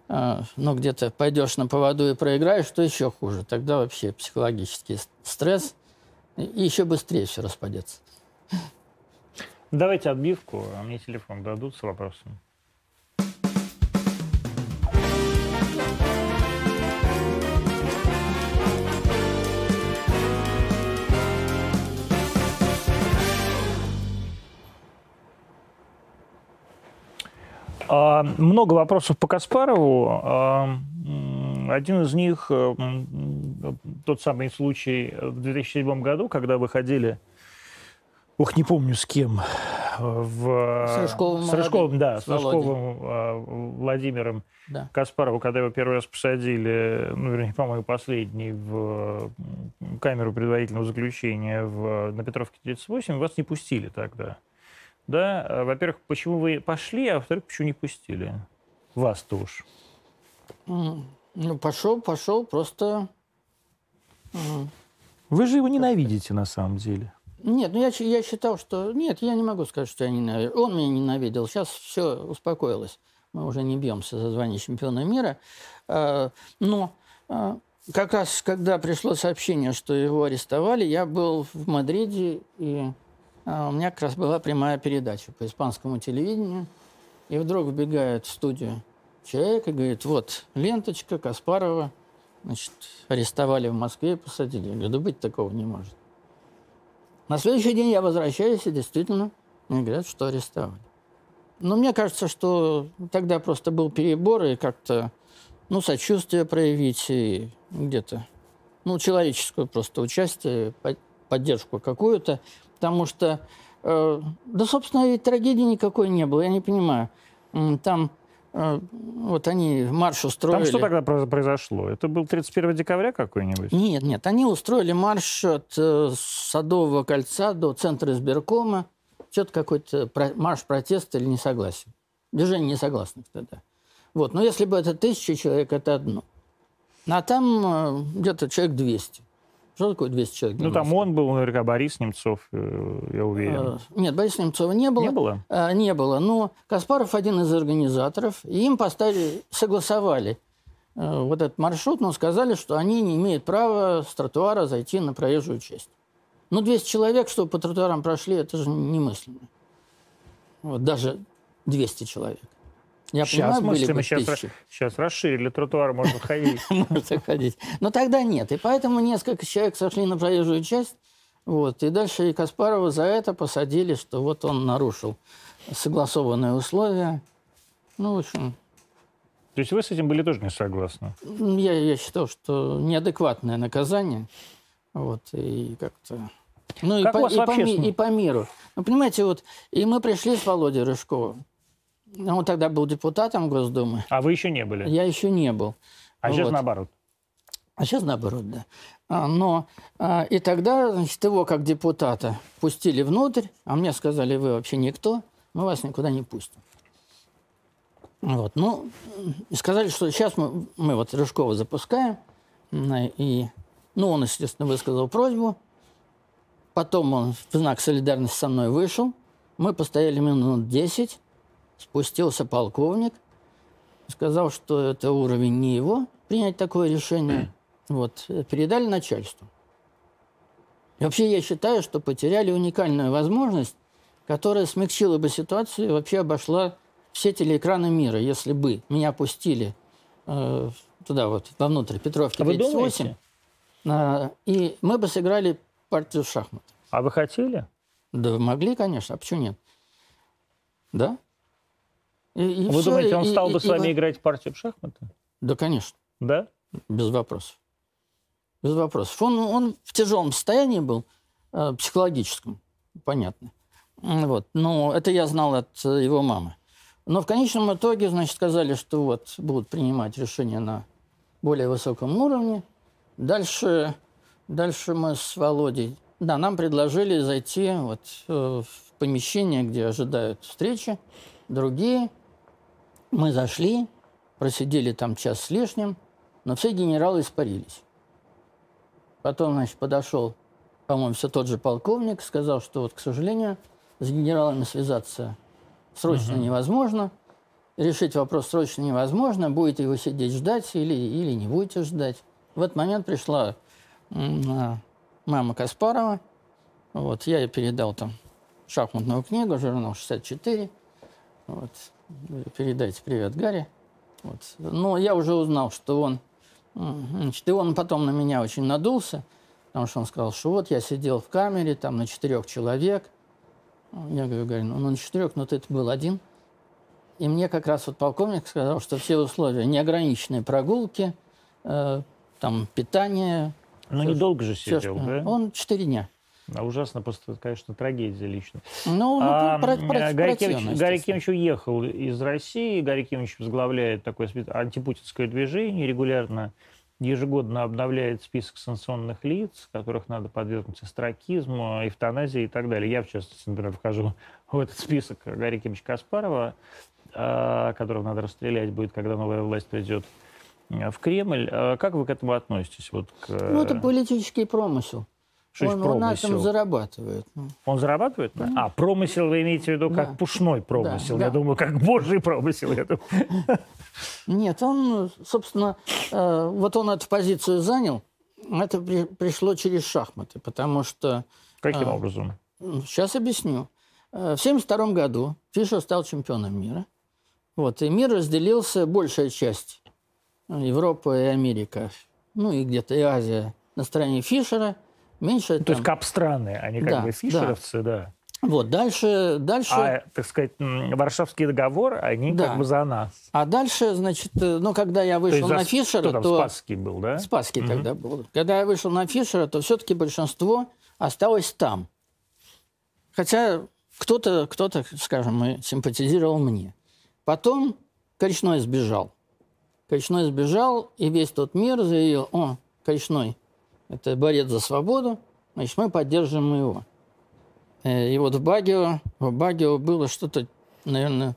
э, ну, где-то пойдешь на поводу и проиграешь, то еще хуже. Тогда вообще психологический стресс – и еще быстрее все распадется. Давайте отбивку, а мне телефон дадут с вопросом. Много вопросов по Каспарову. А, один из них, э, тот самый случай в 2007 году, когда выходили, ох, не помню с кем, в... С Рыжковым, с Рыжковым да, с, с Рыжковым э, Владимиром да. Каспарову, когда его первый раз посадили, ну, вернее, по-моему, последний, в камеру предварительного заключения в, на Петровке 38, вас не пустили тогда. Да, э, во-первых, почему вы пошли, а во-вторых, почему не пустили? Вас-то уж. Ну, пошел, пошел, просто... Вы же его ненавидите на самом деле. Нет, ну я, я считал, что... Нет, я не могу сказать, что я ненавидел. Он меня ненавидел. Сейчас все успокоилось. Мы уже не бьемся за звание чемпиона мира. А, но а, как раз, когда пришло сообщение, что его арестовали, я был в Мадриде, и у меня как раз была прямая передача по испанскому телевидению. И вдруг вбегает в студию человек и говорит, вот, ленточка Каспарова, значит, арестовали в Москве и посадили. Я говорю, быть такого не может. На следующий день я возвращаюсь, и действительно, мне говорят, что арестовали. Но мне кажется, что тогда просто был перебор, и как-то, ну, сочувствие проявить, и где-то, ну, человеческое просто участие, поддержку какую-то, потому что, э, да, собственно, и трагедии никакой не было, я не понимаю. Там э, вот они марш устроили. Там что тогда произошло? Это был 31 декабря какой-нибудь? Нет, нет. Они устроили марш от э, Садового кольца до центра избиркома. Что-то какой-то марш протеста или несогласия. Движение несогласных тогда. Вот. Но если бы это тысяча человек, это одно. А там э, где-то человек 200. Что такое 200 человек? Ну, там он был, наверняка, Борис Немцов, э, я уверен. Э, нет, Бориса Немцова не было. Не было? Э, не было. Но Каспаров один из организаторов, и им поставили, согласовали вот этот маршрут, но сказали, что они не имеют права с тротуара зайти на проезжую часть. Ну, 200 человек, чтобы по тротуарам прошли, это же немыслимо. Вот даже 200 человек. Я сейчас, понимаю, были бы сейчас, тысячи. сейчас расширили тротуар, можно ходить. [laughs] Можно ходить. Но тогда нет. И поэтому несколько человек сошли на проезжую часть. Вот. И дальше и Каспарова за это посадили, что вот он нарушил согласованные условия. Ну, в общем... То есть вы с этим были тоже не согласны? Я, я считал, что неадекватное наказание. Вот. И как-то... Ну, как и, по, и, по, и по миру. Ну, понимаете, вот, и мы пришли с Володей Рыжковым. Ну, он тогда был депутатом Госдумы. А вы еще не были? Я еще не был. А вот. сейчас наоборот? А сейчас наоборот, да. А, но а, и тогда, значит, его как депутата пустили внутрь, а мне сказали, вы вообще никто, мы вас никуда не пустим. Вот, ну, сказали, что сейчас мы, мы вот Рыжкова запускаем, и, ну, он, естественно, высказал просьбу, потом он в знак солидарности со мной вышел, мы постояли минут 10, спустился полковник, сказал, что это уровень не его, принять такое решение. Вот, передали начальству. И вообще я считаю, что потеряли уникальную возможность, которая смягчила бы ситуацию и вообще обошла все телеэкраны мира, если бы меня пустили э, туда вот, вовнутрь Петровки а 38, э, и мы бы сыграли партию шахмат. А вы хотели? Да могли, конечно, а почему нет? Да. И, и Вы все, думаете, он стал и, бы и, с вами и... играть партию в шахматы? Да, конечно. Да? Без вопросов. Без вопросов. Он, он в тяжелом состоянии был, э, психологическом, понятно. Вот. Но это я знал от его мамы. Но в конечном итоге, значит, сказали, что вот будут принимать решения на более высоком уровне. Дальше, дальше мы с Володей, да, нам предложили зайти вот э, в помещение, где ожидают встречи другие. Мы зашли, просидели там час с лишним, но все генералы испарились. Потом, значит, подошел, по-моему, все тот же полковник, сказал, что вот, к сожалению, с генералами связаться срочно угу. невозможно, решить вопрос срочно невозможно, будете вы сидеть ждать или, или не будете ждать. В этот момент пришла мама Каспарова, вот, я ей передал там шахматную книгу, журнал 64, вот, передайте привет Гарри. Вот. Но я уже узнал, что он... Значит, и он потом на меня очень надулся, потому что он сказал, что вот я сидел в камере, там на четырех человек. Я говорю, говорю ну на четырех, но ты был один. И мне как раз вот полковник сказал, что все условия, неограниченные прогулки, э, там питание. Ну, недолго же сидел, все, да? Он четыре дня. А ужасно, просто, конечно, трагедия лично. Ну, ну а, про, про, Гарри, Кимович, Гарри Кимович уехал из России. Гарри Кимович возглавляет такое антипутинское движение, регулярно ежегодно обновляет список санкционных лиц, которых надо подвергнуть астракизму, эвтаназии и так далее. Я, в частности, например, вхожу в этот список Гарри Кимовича Каспарова, э, которого надо расстрелять будет, когда новая власть придет в Кремль. Как вы к этому относитесь? Вот к... Ну, это политический промысел. Он, он на этом зарабатывает. Он зарабатывает? Mm. А, промысел вы имеете в виду как да. пушной промысел? Да, Я да. думаю, как божий промысел. Нет, он, собственно, э, вот он эту позицию занял. Это при, пришло через шахматы, потому что... Каким э, образом? Сейчас объясню. Э, в 1972 году Фишер стал чемпионом мира. Вот, и мир разделился, большая часть Европа и Америка, ну и где-то и Азия на стороне Фишера – меньше... То есть кап-страны, они как да, бы фишеровцы, да. да. Вот, дальше, дальше... А, так сказать, Варшавский договор, они да. как бы за нас. А дальше, значит, э, ну, когда я вышел то на Фишера, кто там, то... Спасский был, да? Спасский угу. тогда был. Когда я вышел на Фишера, то все-таки большинство осталось там. Хотя кто-то, кто-то, скажем, симпатизировал мне. Потом Коричной сбежал. Коричной сбежал, и весь тот мир заявил, о, Коричной, это борец за свободу, значит, мы поддерживаем его. Э, и вот в Багио, в Багио было что-то, наверное,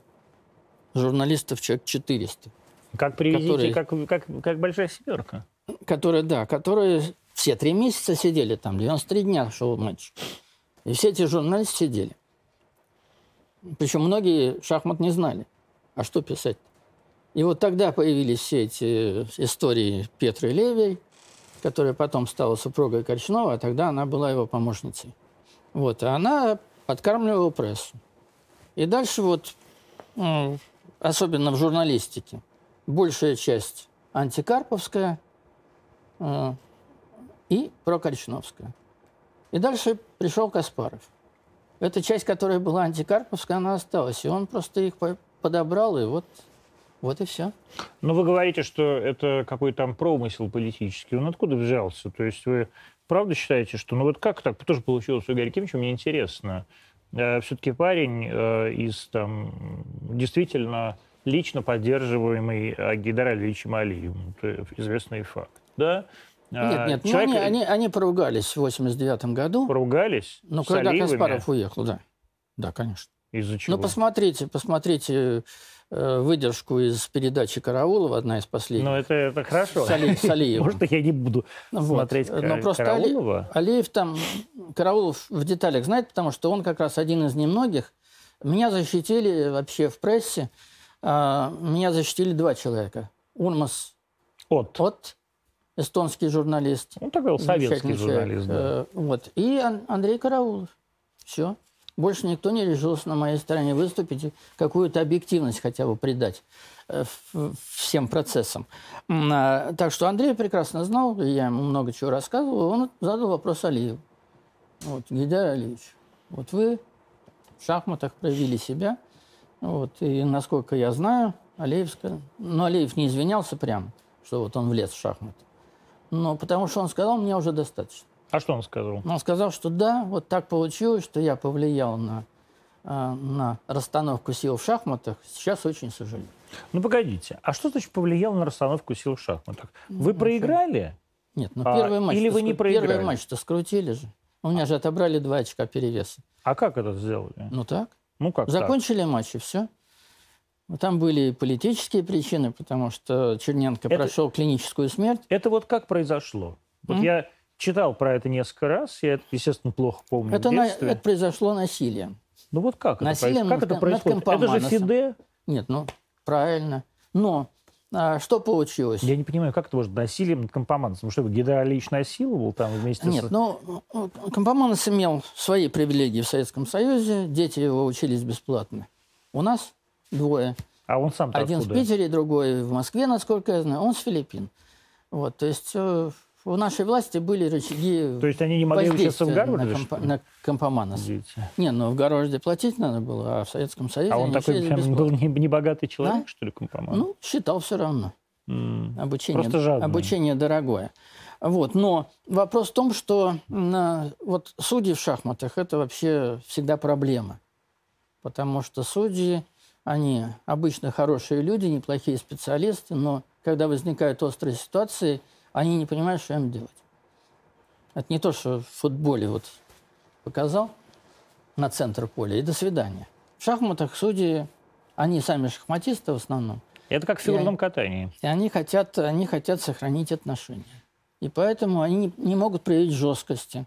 журналистов человек 400. Как привезите, которые, как, как, как большая семерка. Которые, да, которые все три месяца сидели там, 93 дня шел матч. И все эти журналисты сидели. Причем многие шахмат не знали. А что писать? И вот тогда появились все эти истории Петры Левей, которая потом стала супругой Корчнова, а тогда она была его помощницей. Вот, и она подкармливала прессу. И дальше вот, особенно в журналистике, большая часть антикарповская э, и прокорчновская. И дальше пришел Каспаров. Эта часть, которая была антикарповская, она осталась. И он просто их подобрал, и вот вот и все. Но вы говорите, что это какой-то там промысел политический. Он откуда взялся? То есть вы правда считаете, что... Ну вот как так тоже получилось у Гарри Кимовича? Мне интересно. Э, Все-таки парень э, из там действительно лично поддерживаемый Гидар Алиевичем Алиевым. Это известный факт. Да? Нет, нет, Человек... ну, они, они, они поругались в 89 году. Поругались? Ну, когда? Каспаров уехал, да. Да, конечно. Из-за чего? Ну, посмотрите, посмотрите Э, выдержку из передачи Караулова, одна из последних. Ну, это, это хорошо. С, Али, с Алиевым. Может, я не буду вот. смотреть Но просто Караулова? Али, Алиев там, Караулов в деталях знает, потому что он как раз один из немногих. Меня защитили вообще в прессе. А, меня защитили два человека. Урмас от, от эстонский журналист. Он такой советский журналист. Да. Э, вот. И Андрей Караулов. Все. Больше никто не решился на моей стороне выступить и какую-то объективность хотя бы придать э, всем процессам. А, так что Андрей прекрасно знал, я ему много чего рассказывал, он задал вопрос Алиеву. Вот, Гидар Алиевич, вот вы в шахматах проявили себя, вот, и насколько я знаю, Алиев сказал, ну, Алиев не извинялся прямо, что вот он влез в шахматы, но потому что он сказал, мне уже достаточно. А что он сказал? Он сказал, что да, вот так получилось, что я повлиял на, а, на расстановку сил в шахматах. Сейчас очень сожалею. Ну, погодите. А что значит повлиял на расстановку сил в шахматах? Вы ну, проиграли? Нет, ну первый а, матч... Или вы не проиграли? Первый матч-то скрутили же. У меня же отобрали два очка перевеса. А как это сделали? Ну так. Ну как Закончили так? матч, и все. Там были политические причины, потому что Черненко это, прошел клиническую смерть. Это вот как произошло? Вот mm? я читал про это несколько раз, я это, естественно, плохо помню это, на, это произошло насилием. Ну вот как насилием это, как это происходит? Это же ФИДЕ. Нет, ну, правильно. Но а, что получилось? Я не понимаю, как это может насилием над Компоманосом? Что, Гидра Алиевич насиловал там вместе Нет, с... ну, Компоманос имел свои привилегии в Советском Союзе, дети его учились бесплатно. У нас двое. А он сам Один откуда? в Питере, другой в Москве, насколько я знаю. Он с Филиппин. Вот, то есть в нашей власти были рычаги То есть они не могли учиться в Гарварде? На, комп... на Компоманос. Не, ну в Гарварде платить надо было, а в Советском Союзе А он такой прям был небогатый человек, да? что ли, Компоманос? Ну, считал все равно. Mm. Обучение, Просто жадный. обучение дорогое. Вот. Но вопрос в том, что на, вот судьи в шахматах – это вообще всегда проблема. Потому что судьи, они обычно хорошие люди, неплохие специалисты, но когда возникают острые ситуации – они не понимают, что им делать. Это не то, что в футболе вот показал, на центр поля, и до свидания. В шахматах судьи, они сами шахматисты в основном, Это как в фигурном катании. и они хотят, они хотят сохранить отношения. И поэтому они не, не могут проявить жесткости.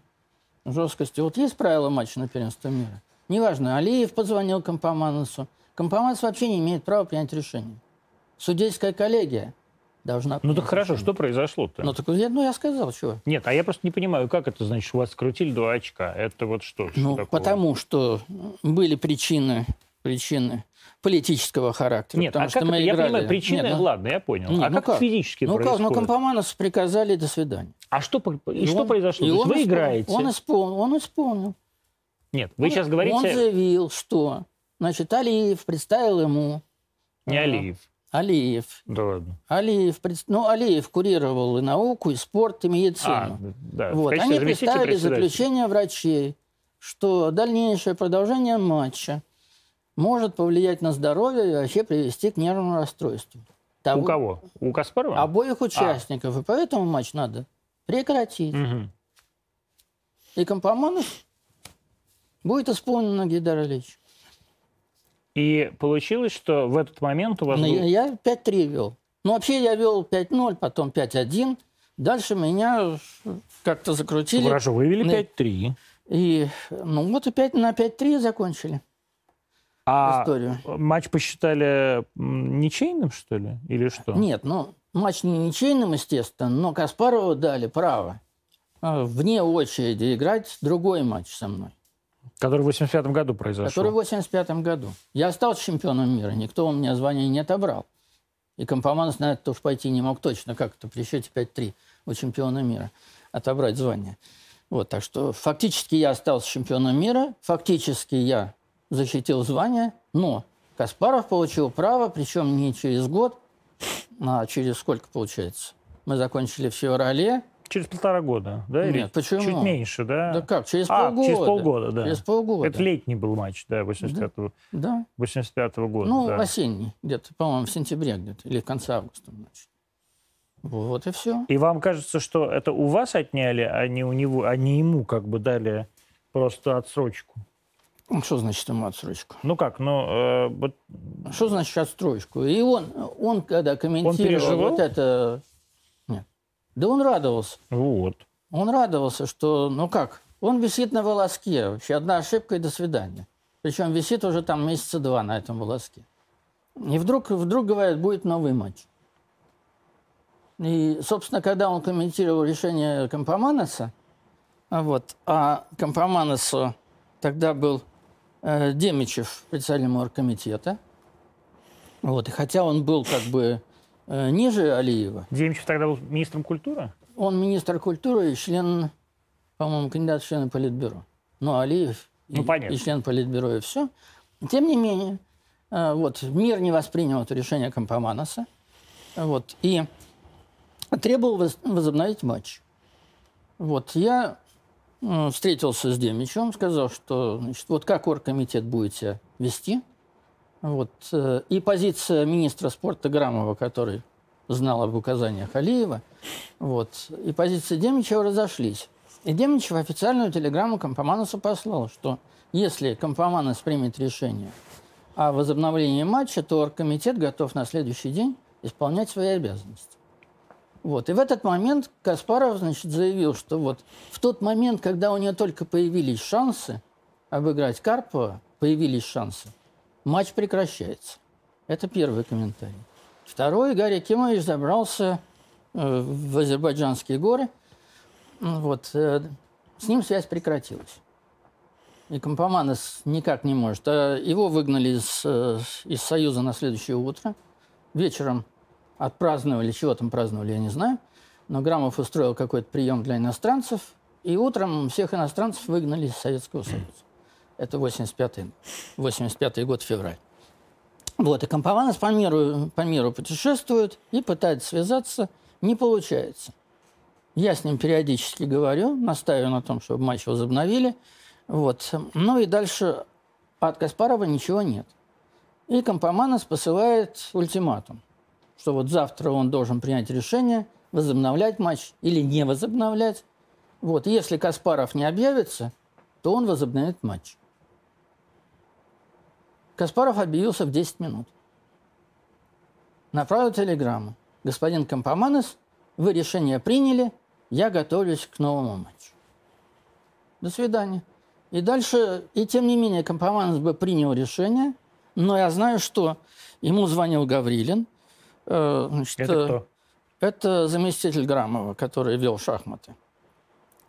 Жесткости. Вот есть правила матча на первенство мира. Неважно, Алиев позвонил Компоманусу. Компоманус вообще не имеет права принять решение. Судейская коллегия должна Ну так хорошо, что произошло-то? Ну, так я, ну, я сказал, чего. Нет, а я просто не понимаю, как это значит, у вас скрутили два очка? Это вот что? Что Ну, такого? потому что были причины, причины политического характера. Нет, а что как мы это? Я играли... понимаю, причины, Нет, ну- ладно, я понял. Нет, а ну как, как? физически Ну как, происходит? ну Компоманусу приказали до свидания. А что, по- и что он- произошло? и он вы испол- играете? Он исполнил. Он исполнил. Нет, вы Он- сейчас Он говорите заявил, что значит, Алиев представил ему... не э, Алиев. Алиев. Да ладно. Алиев, ну, Алиев курировал и науку, и спорт, и медицину. А, да, вот. Они представили заключение врачей, что дальнейшее продолжение матча может повлиять на здоровье и вообще привести к нервному расстройству. У Того- кого? У Каспарова? Обоих участников. И поэтому матч надо прекратить. Мгм. И Компоманов будет исполнен на Гейдар Ильич. И получилось, что в этот момент у вас Но был- Ну, я я 5-3 вел. Ну, вообще я вел 5-0, потом 5-1. Дальше меня как-то закрутили. Хорошо, вывели Ну, 5-3. И, ну, вот и 5 на 5-3 закончили А историю. матч посчитали ничейным, что ли? Или что? Нет, ну, матч не ничейным, естественно, но Каспарову дали право э, вне очереди играть другой матч со мной, Который в 85 году произошел. который в 85 году. Я стал чемпионом мира, никто у меня звание не отобрал. И Компоманус на это уж пойти не мог точно, как это при счете 5-3 у чемпиона мира отобрать звание. Вот, так что фактически я остался чемпионом мира, фактически я защитил звание, но Каспаров получил право, причем не через год, а через сколько получается? Мы закончили в феврале. Через полтора года, да? Или Нет, почему? Чуть меньше, да? Да как, через А, полгода. через полгода, да. Через полгода. Это летний был матч, да, 85-го, Да. 85 года. Ну, да. осенний, где-то, по-моему, в сентябре где-то, или в конце августа. Значит. Вот и все. И вам кажется, что это у вас отняли, а не у него, а не ему как бы дали просто отсрочку? Что значит ему отсрочку? Ну как, ну, э, вот Что значит отстройку? И он, он когда комментировал переживал? вот это... Да он радовался. вот. Он радовался, что, ну как, он висит на волоске. Вообще одна ошибка и до свидания. Причем висит уже там месяца два на этом волоске. И вдруг, вдруг говорят, будет новый матч. И, собственно, когда он комментировал решение Компоманоса, а вот, а Компоманосу тогда был э, Демичев, председателем оргкомитета. Вот, и хотя он был как бы ниже Алиева, Демичев тогда был министром культуры? он министр культуры и член, по-моему, кандидат в члены Политбюро. Ну, Алиев и, Ну, понятно. и член Политбюро, и все. Тем не менее, э, вот, мир не воспринял это решение Компоманоса. Вот, и требовал воз- возобновить матч. Вот, я э, встретился с Демичем, сказал, что значит, вот как оргкомитет будет себя вести. Вот, э, и позиция министра спорта Грамова, который знал об указаниях Алиева, вот, и позиции Демичева разошлись. И Демичев официальную телеграмму Компоманусу послал, что если Компоманус примет решение о возобновлении матча, то оргкомитет готов на следующий день исполнять свои обязанности. Вот. И в этот момент Каспаров значит, заявил, что вот в тот момент, когда у него только появились шансы обыграть Карпова, появились шансы, матч прекращается. Это первый комментарий. Второй, Гарри Акимович забрался э, в азербайджанские горы. М, Вот, э, с ним связь прекратилась. И Компоманос никак не может. А его выгнали из, э, из Союза на следующее утро. Вечером отпраздновали, чего там праздновали, я не знаю. Но Грамов устроил какой-то прием для иностранцев. И утром всех иностранцев выгнали из Советского Союза. Это 85-й, 85 год, февраль. Вот, и Компоманос по миру, по миру путешествует и пытается связаться. Не получается. Я с ним периодически говорю, настаиваю на том, чтобы матч возобновили. Вот. Ну и дальше от Каспарова ничего нет. И Компоманос посылает ультиматум, что вот завтра он должен принять решение, возобновлять матч или не возобновлять. Вот. И если Каспаров не объявится, то он возобновит матч. Каспаров объявился в 10 минут. Направил телеграмму. Господин Компоманес, вы решение приняли, я готовлюсь к новому матчу. До свидания. И дальше, и тем не менее, Компоманес бы принял решение, но я знаю, что ему звонил Гаврилин. Э, значит, это кто? Это заместитель Грамова, который вел шахматы.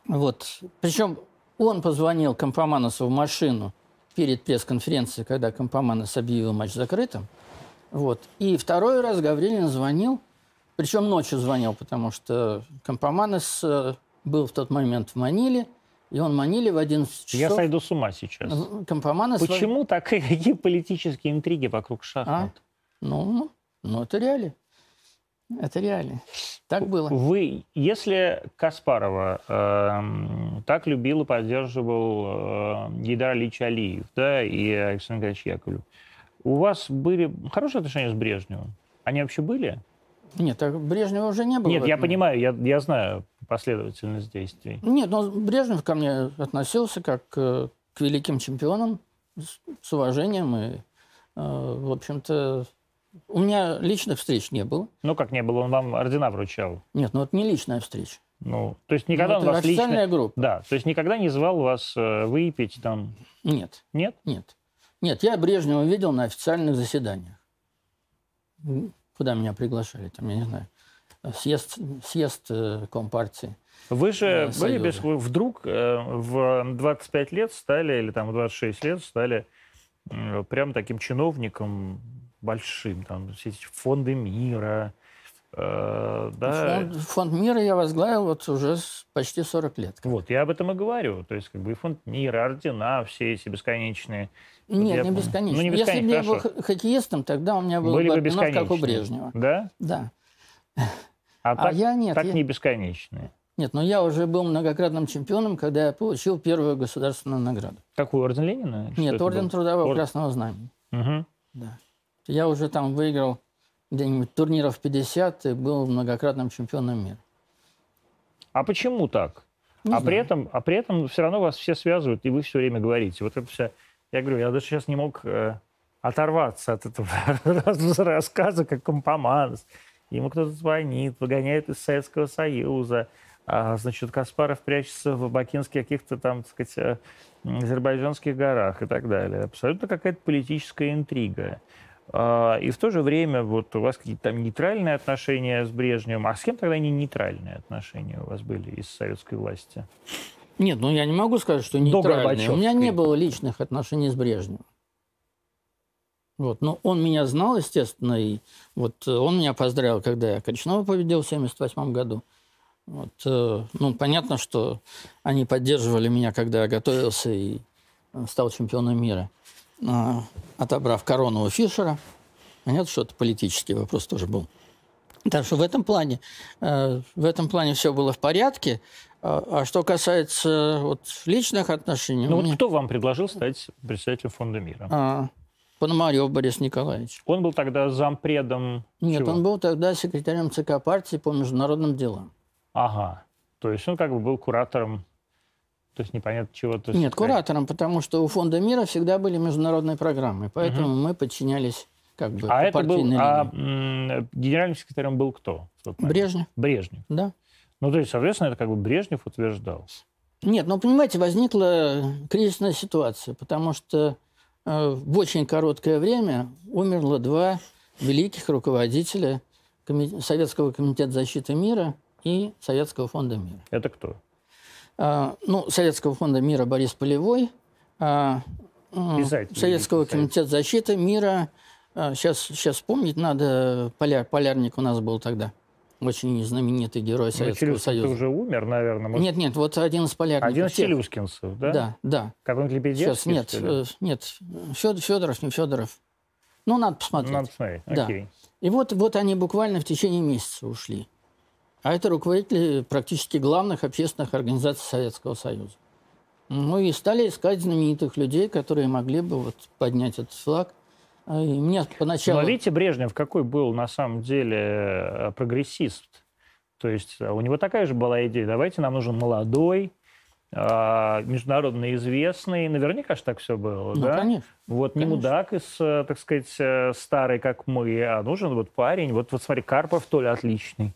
Вот. Причем он позвонил Компоманосу в машину перед пресс-конференцией, когда Компоманос объявил матч закрытым. Вот. И второй раз Гаврилин звонил, причем ночью звонил, потому что Компоманос э, был в тот момент в Маниле, и он в Маниле в 11 часов... Я сойду с ума сейчас. Компоманос... Почему такие [laughs] политические интриги вокруг шахмат? А? Ну, ну, это реалии. Это реально. Так было. Вы, если Каспарова э, так любил и поддерживал э, Гейдар Ильич Алиев, да, и Александр Николаевич Яковлев, у вас были хорошие отношения с Брежневым? Они вообще были? Нет, так Брежнева уже не было. Нет, я понимаю, я, я знаю последовательность действий. Нет, но Брежнев ко мне относился как к, к великим чемпионам с, с уважением и, э, в общем-то, у меня личных встреч не было. Ну, как не было, он вам ордена вручал. Нет, ну это не личная встреча. Ну, то есть никогда ну, он вас официальная лично... группа. Да, то есть никогда не звал вас э, выпить там... Нет. Нет? Нет. Нет, я Брежнева видел на официальных заседаниях. Куда меня приглашали, там, я не знаю, съезд, съезд э, Компартии. Вы же э, были без, вы вдруг э, в 25 лет стали, или там в 26 лет стали прям таким чиновником большим, там все эти фонды мира, э, да. Фонд, фонд мира я возглавил вот уже почти 40 лет. Вот, я об этом и говорю. То есть, как бы и фонд мира, ордена, все эти бесконечные. Нет, я... не бесконечные. Ну, не бесконечные. Если бы я был хоккеистом, тогда у меня было Были бы орденов, как у Брежнева. Да? Да. А, а так, я нет. Так я... не бесконечные. Нет, но я уже был многократным чемпионом, когда я получил первую государственную награду. Какую, орден Ленина? Нет, орден был? Трудового Ор... Красного Знамени. Угу. Да. Я уже там выиграл где-нибудь турниров 50 и был многократным чемпионом мира. А почему так? а при, этом, а при этом все равно вас все связывают, и вы все время говорите. Вот это вся... Я говорю, я даже сейчас не мог э, оторваться от этого [laughs] рассказа, как компоманс. Ему кто-то звонит, выгоняет из Советского Союза. А, значит, Каспаров прячется в бакинских каких-то там, так сказать, э, азербайджанских горах и так далее. Абсолютно какая-то политическая интрига. А, и в то же время вот у вас какие-то там нейтральные отношения с Брежневым. А с кем тогда не нейтральные отношения у вас были из советской власти? Нет, ну я не могу сказать, что нейтральные. У меня не было личных отношений с Брежневым. Вот. Но он меня знал, естественно, и вот он меня поздравил, когда я Коричнева победил в 1978 году. Вот, э, ну, понятно, что они поддерживали меня, когда я готовился и стал чемпионом мира. А, отобрав корону у Фишера. Понятно, что это политический вопрос тоже был. Так что в этом плане, э, в этом плане все было в порядке. А, а что касается вот, личных отношений... Ну вот меня... кто вам предложил стать председателем Фонда мира? А, Пономарев Борис Николаевич. Он был тогда зампредом Нет, чего? он был тогда секретарем ЦК партии по международным делам. Ага. То есть он как бы был куратором то есть непонятно чего-то... Нет, куратором, потому что у Фонда мира всегда были международные программы, поэтому угу. мы подчинялись как бы а это был, а генеральным секретарем был кто? Брежнев. Брежнев. Да. Ну, то есть, соответственно, это как бы Брежнев утверждал. Нет, ну, понимаете, возникла кризисная ситуация, потому что э, в очень короткое время умерло два великих руководителя. Советского комитета защиты мира и Советского фонда мира. Это кто? А, ну, Советского фонда мира Борис Полевой, а, Советского комитета защиты мира, сейчас, а, сейчас вспомнить надо, поляр, полярник у нас был тогда. Очень знаменитый герой ну, Советского Союза. уже умер, наверное. Может... Нет, нет, вот один из полярников. Один из челюскинцев, да? Да, да. Какой-нибудь Лебедевский? Сейчас, нет, э, нет, Федоров, не Федоров. Ну, надо посмотреть. Надо посмотреть, да. окей. И вот, вот они буквально в течение месяца ушли. А это руководители практически главных общественных организаций Советского Союза. Ну и стали искать знаменитых людей, которые могли бы вот поднять этот флаг. А, и мне поначалу... Но видите, Брежнев какой был на самом деле э, прогрессист. То есть э, у него такая же была идея. Давайте нам нужен молодой, а, международно известный. Наверняка же так все было, Ну, да? конечно. Вот не конечно. мудак из, э, так сказать, старый, как мы, а нужен вот парень. Вот, вот смотри, Карпов то ли отличный.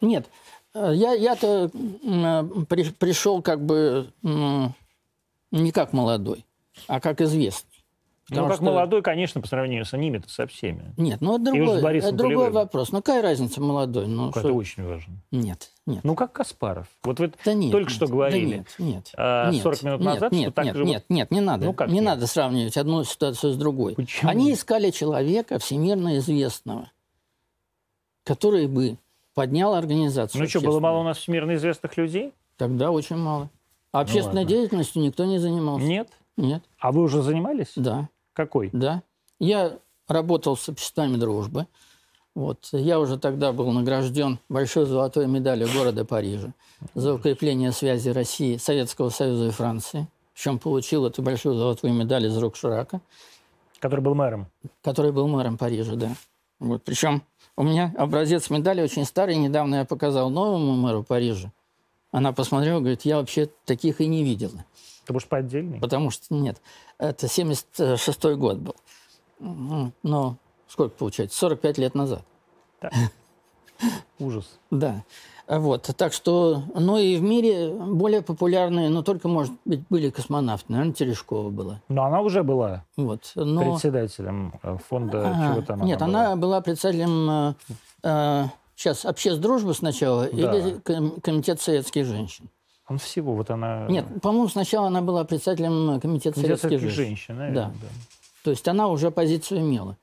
Нет, э, я, я-то м, при- пришел как бы не как молодой, а как известный. Ну, Потому как что- молодой, конечно, по сравнению с ними-то со всеми. Нет, ну это другой, это другой Полевым. вопрос. Ну какая разница молодой? Ну, Это что- очень важно. Нет, нет. Ну, как Каспаров. Вот вы Да нет, только нет, что да говорили. нет, нет, а, нет, 40 минут нет, назад, нет, что так нет, же нет, нет, не надо. Ну, как не нет? надо сравнивать одну ситуацию с другой. Почему? Они искали человека всемирно известного, который бы поднял организацию. Ну что, было мало у нас всемирно известных людей? Тогда очень мало. А общественной Ну ладно. деятельностью никто не занимался. Нет. Нет, А вы уже занимались? да, Какой? да. Я работал с обществами дружбы. Вот. Я уже тогда был награжден большой золотой медалью города Парижа за укрепление связи России, Советского Союза и Франции. Причем получил эту большую золотую медаль из рук Ширака, Который был мэром. который был мэром Парижа, да. Вот. Причем у меня образец медали очень старый. Недавно я показал новому мэру Парижа. Она посмотрела, говорит, я вообще таких и не видела. Ты может, по отдельный? Потому что нет, это 76 год был. Ну, сколько получается? 45 лет назад. [laughs] Ужас. Да. Вот. Так что, ну и в мире более популярные, но только, может быть, были космонавты. Наверное, Терешкова была. Но она уже была Вот. Но... председателем э, фонда А, чего там Нет, она она была председателем э, сейчас обществ дружбы сначала Да. или ком- комитет советских женщин. Он всего, вот она... Нет, по-моему, сначала она была председателем комитета Комитет советских советских женщин. женщин, наверное, Да. То есть она уже позицию имела.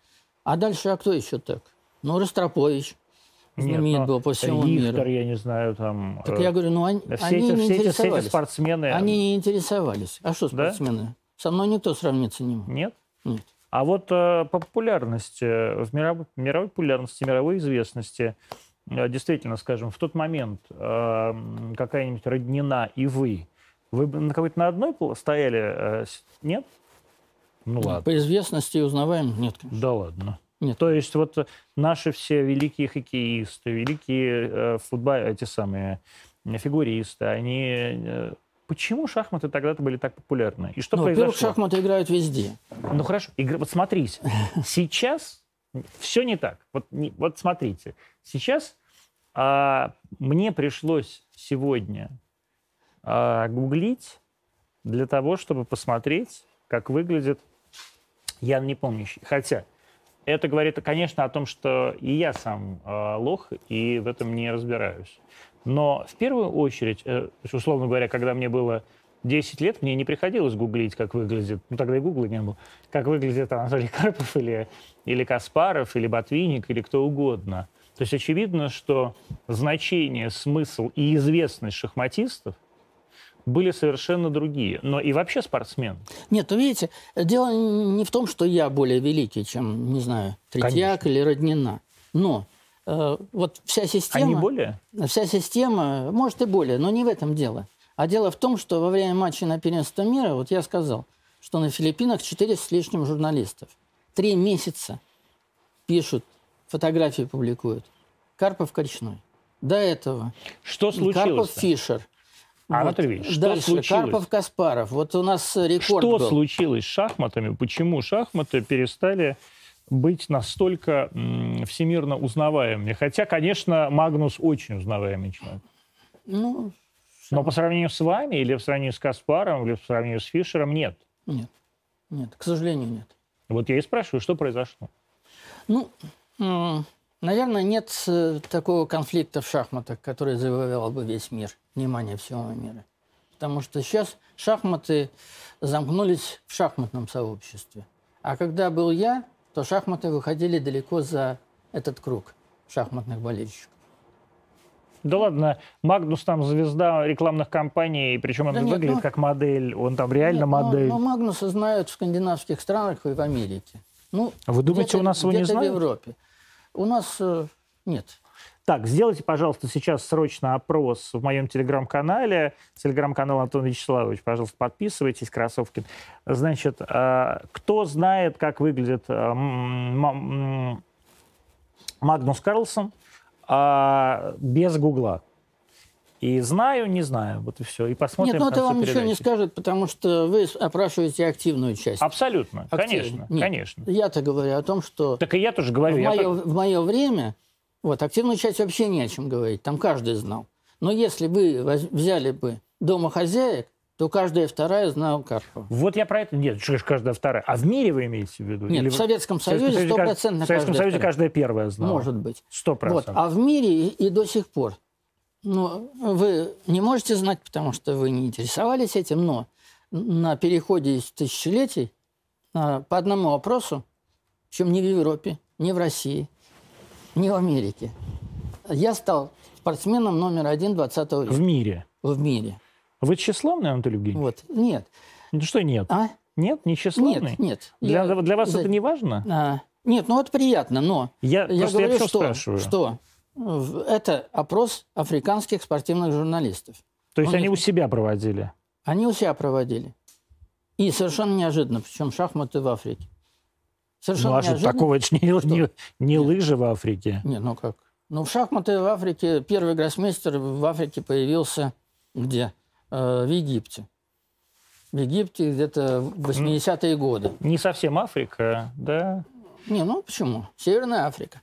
А дальше, а кто еще так? Ну, Ростропович знаменит Нет, был по всему Рихтер, миру. я не знаю, там... Так э, я говорю, ну они, все, они эти, не все, эти, все эти интересовались. спортсмены... Они не интересовались. А что Да? спортсмены? Со мной никто сравниться не мог. Нет? Нет. А вот э, по популярности, в мировой, мировой популярности, мировой известности, э, действительно, скажем, в тот момент э, какая-нибудь Роднина и вы, вы бы на какой-то на одной стояли? э, нет? Ну ладно. По известности и? Нет, конечно. Да ладно. Нет. То есть вот наши все великие хоккеисты, великие э, футбол, эти самые э, фигуристы, они... э, Почему шахматы тогда-то были так популярны? И что Ну, во-первых, произошло? шахматы играют везде. Ну хорошо, игра- вот смотрите, [laughs] сейчас все не так. Вот, не- вот смотрите, сейчас а, мне пришлось сегодня а, гуглить для того, чтобы посмотреть, как выглядит Ян Непомнящий. Хотя это говорит, конечно, о том, что и я сам а, лох, и в этом не разбираюсь. Но в первую очередь, э, условно говоря, когда мне было 10 лет, мне не приходилось гуглить, как выглядит, ну тогда и гугла не было, как выглядит Анатолий [laughs] Карпов или, или Каспаров, или Ботвинник, или кто угодно. То есть очевидно, что значение, смысл и известность шахматистов были совершенно другие. Но и вообще спортсмен. Нет, ну видите, дело не в том, что я более великий, чем, не знаю, Третьяк или Роднина. Но э, вот вся система... Они более? Вся система, может и более, но не в этом дело. А дело в том, что во время матча на первенство мира, вот я сказал, что на Филиппинах 400 с лишним журналистов. Три месяца пишут, фотографии публикуют. Карпов Коричной. До этого Что Карпов случилось? Фишер. Анатолий Ильич, что Дальше случилось? Карпов Каспаров. Вот у нас рекорд Что был. случилось с шахматами? Почему шахматы перестали быть настолько всемирно узнаваемыми? Хотя, конечно, Магнус очень узнаваемый человек. Ну, Но по сравнению с вами, или в сравнении с Каспаром, или в сравнении с Фишером, нет. нет. Нет, к сожалению, нет. Вот я и спрашиваю, что произошло? Ну, наверное, нет э, такого конфликта в шахматах, который завоевал бы весь мир, внимание всего мира. Потому что сейчас шахматы замкнулись в шахматном сообществе. А когда был я, то шахматы выходили далеко за этот круг шахматных болельщиков. Да ладно, Магнус там звезда рекламных кампаний, причем он Да выглядит ну- как модель, он там реально Нет, но- модель. Но, Магнуса знают в скандинавских странах и в Америке. Ну, А Вы думаете, у нас его не знают? в Европе. У нас э, нет. Так, сделайте, пожалуйста, сейчас срочно опрос в моем телеграм-канале. Телеграм-канал Антон Вячеславович, пожалуйста, подписывайтесь, Красовкин. Значит, э, кто знает, как выглядит э, Магнус Карлсон без Гугла? И знаю, не знаю. Вот и все. И посмотрим Нет, ну к это вам ничего не передачи. скажет, потому что вы опрашиваете активную часть. Абсолютно. Активную. Конечно. Нет, Конечно. Я-то говорю о том, что Так и я тоже в говорю. я мое, то- в мое время вот, активную часть вообще не о чем говорить. Там каждый знал. Но если воз- взяли бы домохозяек, то каждая вторая знала Карпова. Вот я про это... Нет, каждая вторая. А в мире вы имеете в виду? Нет, Или в Советском в Союзе стопроцентно В Советском каждая Союзе каждая первая знала. Может быть. Сто Вот. процентов. А в мире и, и до сих пор. Ну, вы не можете знать, потому что вы не интересовались этим, но на переходе из тысячелетий а, по одному вопросу, причем не в Европе, не в России, не в Америке, я стал спортсменом номер один 20 века В мире. в мире. Вы тщеславный, Анатолий Евгеньевич? Вот. Нет. Ну что нет? А? Нет, не тщеславный? Нет, нет. Для, Я- для вас за- это не важно? А, нет, ну вот приятно, но Я, Я я говорю, почему что, спрашиваю. что это опрос африканских спортивных журналистов. То есть он они их- у себя проводили? Они у себя проводили. И совершенно неожиданно, причем шахматы в Африке. Совершенно Ну а что неожиданно. такого? Это ж не, не, не лыжи в Африке. Нет, ну как? Ну, в шахматы в Африке, первый гроссмейстер в Африке появился где? Э, в Египте. В Египте где-то в 80-е годы. Не совсем Африка, да? Не, ну почему? Северная Африка.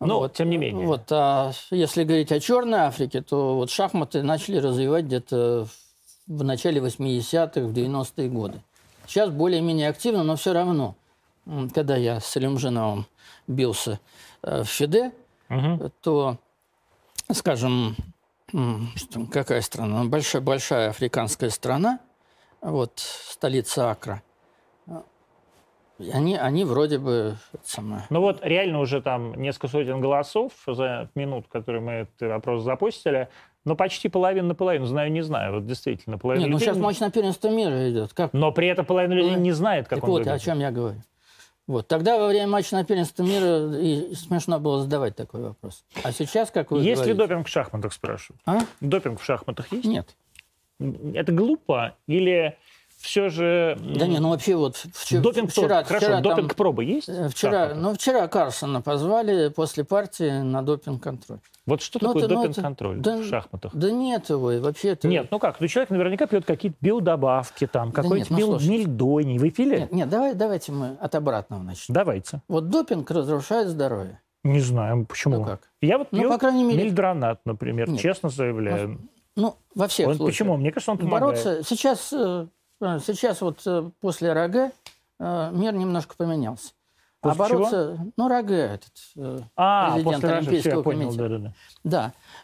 Ну, тем не менее. Вот, а если говорить о Черной Африке, то вот шахматы начали развивать где-то в начале 80-х, в 90-е годы. Сейчас более-менее активно, но все равно. Когда я с Илюмжиновым бился э, в ФИДЕ, Мгм. то, скажем, какая страна? Большая, большая африканская страна, вот, столица Акра. Они, они вроде бы самое, Ну вот реально уже там несколько сотен голосов за минут, которые мы этот вопрос запустили. Но почти половина на половину. Знаю, не знаю. Вот действительно, половина Нет, ну людей... сейчас матч на первенство мира идет. Как? Но при этом половина людей Ну, не знает, как так он вот, выглядит. о чем я говорю. Вот. Тогда во время матча на первенство мира и смешно было задавать такой вопрос. А сейчас, как вы Есть ли говорите... допинг в шахматах, спрашиваю? А? Допинг в шахматах есть? Нет. Это глупо? Или все же... Да не, ну вообще вот вчера... Допинг вчера, Хорошо, вчера там- допинг пробы есть? э, Вчера, шахматах? ну, вчера Карсона позвали после партии на допинг-контроль. Вот что ну, такое ну, допинг-контроль да- в шахматах? Да нет его, и вообще это... Нет, ну как? Ну человек наверняка пьет какие-то биодобавки, там, нет, какой-нибудь ну, мел- слушайте. мельдоний. Вы пили? Нет, нет, давай, давайте мы от обратного начнем. Давайте. Вот допинг разрушает здоровье. Не знаю, почему. Ну как? Я вот Ну, пью по крайней мере- мельдронат, например, Нет. честно заявляю. Ну, во всех Он- случаях. почему? Мне кажется, он помогает. Бороться... Сейчас, э, сейчас вот э, после РАГ э, мир немножко поменялся. а После чего? бороться... Ну, РАГ этот... э, А, президент после Рожи, всё, я Олимпийского понял, комитета. да-да-да.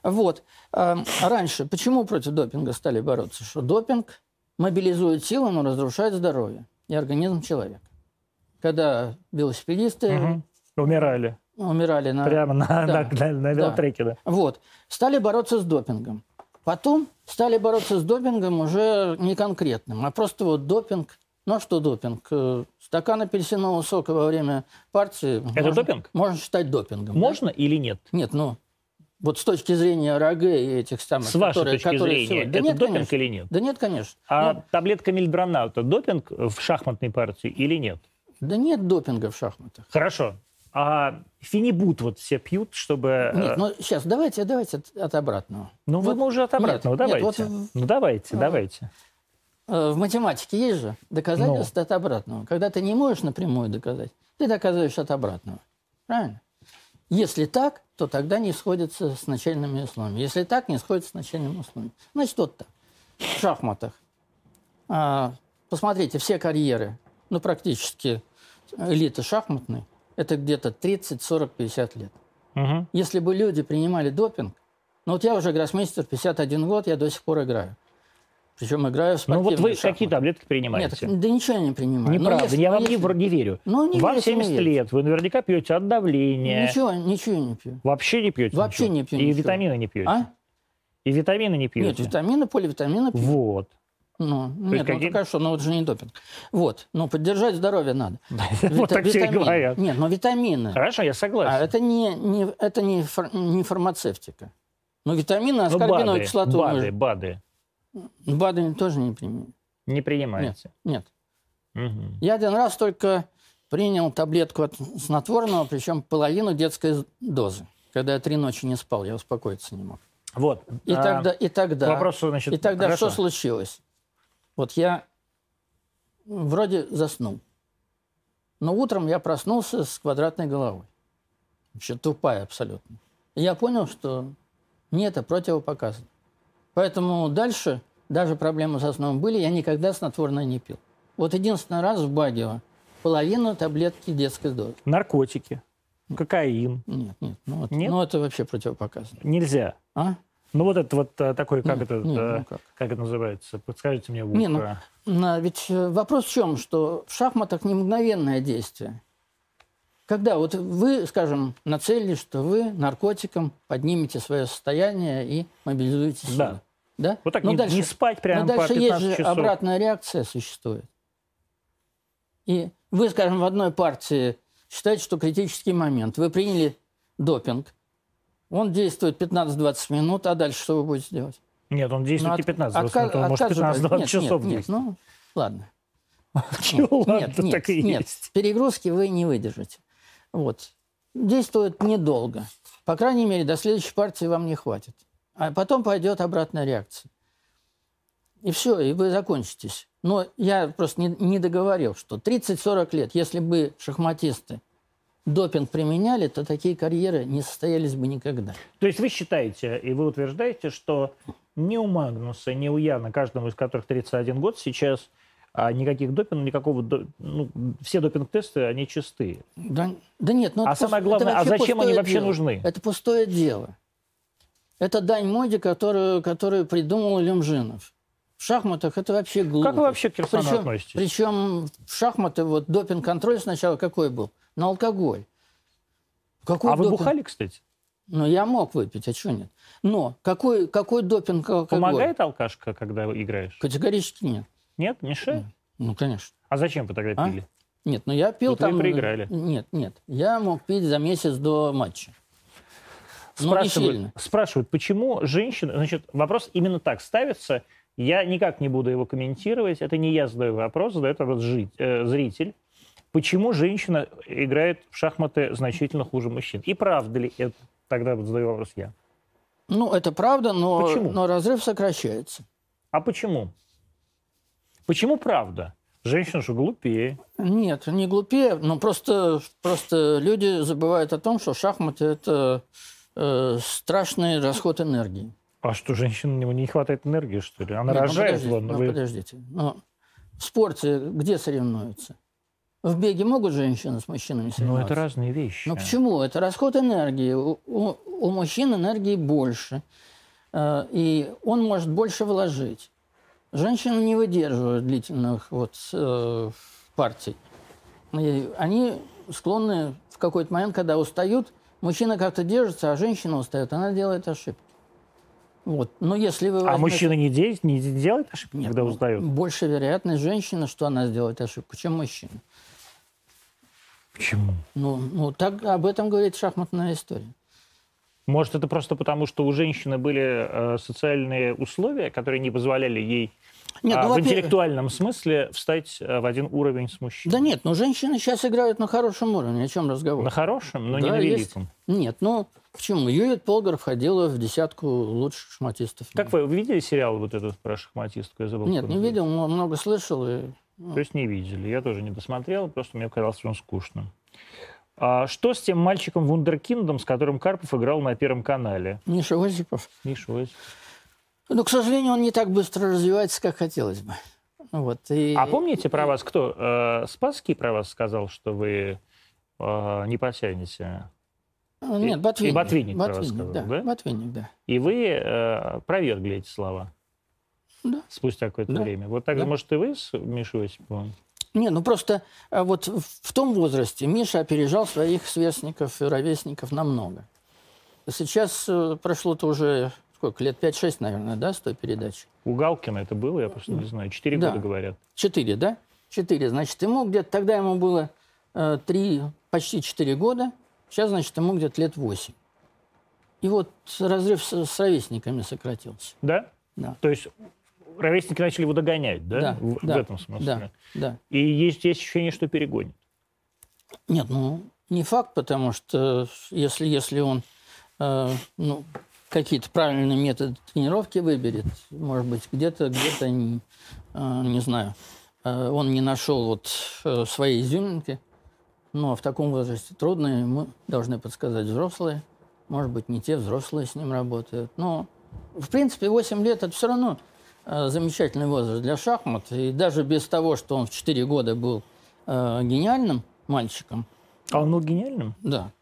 Да, вот. Э, Раньше почему против допинга стали бороться? Что допинг мобилизует силы, но разрушает здоровье и организм человека. Когда велосипедисты Мгм. Умирали. умирали на... Прямо на, да, на, на- на велотреке, да. Вот. Стали бороться с допингом. Потом стали бороться с допингом уже не конкретным, а просто вот допинг. Ну а что допинг? Э, Стакан апельсинового сока во время партии... Это можно- допинг? Можно считать допингом. да? Можно или нет? Нет, ну, вот с точки зрения РАГ и этих самых... С вашей которые- точки которые зрения, сегодня- Да это нет, допинг конечно. или нет? Да нет, конечно. А Ну, таблетка мельдроната допинг в шахматной партии или нет? да нет допинга в шахматах. Хорошо. А финибут вот все пьют, чтобы... Нет, э, ну сейчас давайте, давайте от, от обратного. ну вот мы уже от обратного. нет, нет, давайте. вот в- Ну давайте, А. давайте. Э, В математике есть же доказательство Ну. от обратного. Когда ты не можешь напрямую доказать, ты доказываешь от обратного. Правильно? Если так, то тогда не сходится с начальными условиями. Если так, не сходится с начальными условиями. Значит, вот так. В шахматах. А, посмотрите, все карьеры, ну, практически элиты шахматной, это где-то 30, 40, 50 лет. Мгм. Если бы люди принимали допинг, ну вот я уже гроссмейстер, 51 год, я до сих пор играю. Причем играю в Ну спортивные вот вы шахматы. какие таблетки Нет, принимаете? да ничего я не принимаю. Но Неправда, если- я вам не, если- вр- не верю. Ну, не вам не 70 верите. лет, вы наверняка пьете от давления. Ничего, ничего не пью. Вообще не пьете Вообще ничего? не пью И ничего. витамины не пьете? А? И витамины не пьете? Нет, витамины, поливитамины пью. Вот. Ну, нет, ну какие- так а что, ну это же не допинг. Вот, ну поддержать здоровье надо. [laughs] Вот так все говорят. Нет, но витамины. Хорошо, я согласен. А это не, не, это не, фар- не фармацевтика. Ну, витамины, Ну, аскорбиновую кислоту БАДы, БАДы БАДы тоже не применяю. не принимаете? Нет, нет. Я один раз только принял таблетку от снотворного, причем половину детской дозы. Когда я три ночи не спал, я успокоиться не мог. Вот. И а, тогда, и тогда, к вопросу, значит, и тогда хорошо. что случилось? Вот я вроде заснул, но утром я проснулся с квадратной головой, вообще тупая абсолютно. И я понял, что мне это противопоказано. Поэтому дальше даже проблемы со сном были, я никогда снотворное не пил. Вот единственный раз в Багио половину таблетки детской дозы. Наркотики, кокаин. Нет, нет, ну, вот, Нет? ну это вообще противопоказано. Нельзя. А? Ну вот это вот э, такой, как Нет, это, нет, э, ну как? как это называется? Подскажите мне в Не, ну. Но ведь э, вопрос в чем, что в шахматах не мгновенное действие. Когда вот вы, скажем, нацелились, что вы наркотиком поднимете свое состояние и мобилизуете силы. Да. Да? Вот так Но не, дальше, не спать прямо но по дальше 15 есть же часов. обратная реакция существует. И вы, скажем, в одной партии считаете, что критический момент. Вы приняли допинг. Он действует 15-20 минут, а дальше что вы будете делать? Нет, он действует Ну, не от- 15 отка- минут, он может отказывать- 15-20 нет, часов нет, нет, ну, ладно. [laughs] Чего, ладно, нет, нет, так и нет, есть. перегрузки вы не выдержите. Вот. Действует недолго. По крайней мере, до следующей партии вам не хватит. А потом пойдет обратная реакция. И все, и вы закончитесь. Но я просто не, не договорил, что 30-40 лет, если бы шахматисты допинг применяли, то такие карьеры не состоялись бы никогда. То есть вы считаете и вы утверждаете, что ни у Магнуса, ни у Яна, каждому из которых 31 год сейчас, а никаких допингов, никакого... Ну, все допинг-тесты, они чистые. Да, да нет, ну А самое пус- главное, а зачем они вообще дело. нужны? Это пустое дело. Это дань моде, которую, которую придумал Люмжинов. В шахматах это вообще глупо. Как вы вообще к Кирсану причем, относитесь? причем в шахматы вот допинг-контроль сначала какой был? На алкоголь. Какой А вы допинг? бухали, кстати? Ну, я мог выпить, а что нет? Но какой, какой допинг алкоголь? Помогает алкашка, когда играешь? Категорически нет. Нет, мешает? Ну, конечно. А зачем вы тогда А? пили? Нет, ну я пил вы там... проиграли. Нет, нет. Я мог пить за месяц до матча. Не Спрашивают, спрашивают, почему женщина... Значит, вопрос именно так ставится. Я никак не буду его комментировать. Это не я задаю вопрос, задает вопрос жить, э, зритель. Почему женщина играет в шахматы значительно хуже мужчин? И правда ли это? Тогда вот задаю вопрос я. Ну, это правда, но, Почему? но разрыв сокращается. А почему? Почему правда? Женщина что, глупее? Нет, не глупее, но просто, просто люди забывают о том, что шахматы – это э, страшный расход энергии. А что, женщине не хватает энергии, что ли? Она Нет, ну, рожает, подождите, ладно, ну, вы- подождите. Но в спорте где соревнуются? В беге могут женщины с мужчинами Ну, соревноваться? это разные вещи. Ну почему? Это расход энергии. У, у- мужчин энергии больше. Э, И он может больше вложить. Женщины не выдерживают длительных вот, э, партий. И они склонны в какой-то момент, когда устают, мужчина как-то держится, а женщина устает, она делает ошибки. Вот. Но если вы А возьмете- мужчина не, де- не делает ошибки, Нет, когда ну, узнает? Больше вероятность женщины, что она сделает ошибку, чем мужчина. Почему? Ну, ну так об этом говорит шахматная история. Может, это просто потому, что у женщины были э, социальные условия, которые не позволяли ей Нет, а, ну, в интеллектуальном смысле встать э, в один уровень с мужчиной? Да нет, ну женщины сейчас играют на хорошем уровне, о чем разговор? На хорошем, но не Да, на есть. великом. Нет, ну почему? Юлит Полгар входила в десятку лучших шахматистов. Как мира. вы видели сериал вот этот про шахматистку? Я забыл. Нет, не видел, но много слышал. И... То есть не видели. Я тоже не досмотрел, просто мне казалось, что он скучным. А что с тем мальчиком Вундеркиндом, с которым Карпов играл на Первом канале? Миша Осипов. Миша, ой. Ну, к сожалению, он не так быстро развивается, как хотелось бы. Вот, и... А помните про вас кто? Э, Спасский про вас сказал, что вы э, не потянете? Нет, Ботвинник. и Ботвинник про вас Ботвинник, сказал, да? да? Ботвинник, да. И вы э, провергли эти слова? Да. Спустя какое-то Да. время. Вот так же, Да. может, и вы с Мишей Осиповым? Не, ну просто а, вот в в том возрасте Миша опережал своих сверстников и ровесников намного. Сейчас э, прошло-то уже сколько, лет 5-6, наверное, да, с той передачи? У Галкина это было, я просто не знаю. Четыре Да. года говорят. Четыре, да? Четыре. Значит, ему где-то, тогда ему было э, три, почти четыре года, сейчас, значит, ему где-то лет восемь. И вот разрыв с, с ровесниками сократился. Да? Да. То есть ровесники начали его догонять, да? Да, в, в да, этом смысле. Да, да. И есть, есть ощущение, что перегонит. Нет, ну, не факт, потому что если, если он, э, ну, какие-то правильные методы тренировки выберет. Может быть, где-то, где-то, не, э, не знаю, э, он не нашел вот э, своей изюминки. Но в таком возрасте трудно, мы должны подсказать взрослые. Может быть, не те взрослые с ним работают. Но, в принципе, 8 лет – это все равно замечательный возраст для шахмат. И даже без того, что он в 4 года был гениальным мальчиком. А он был гениальным? Да.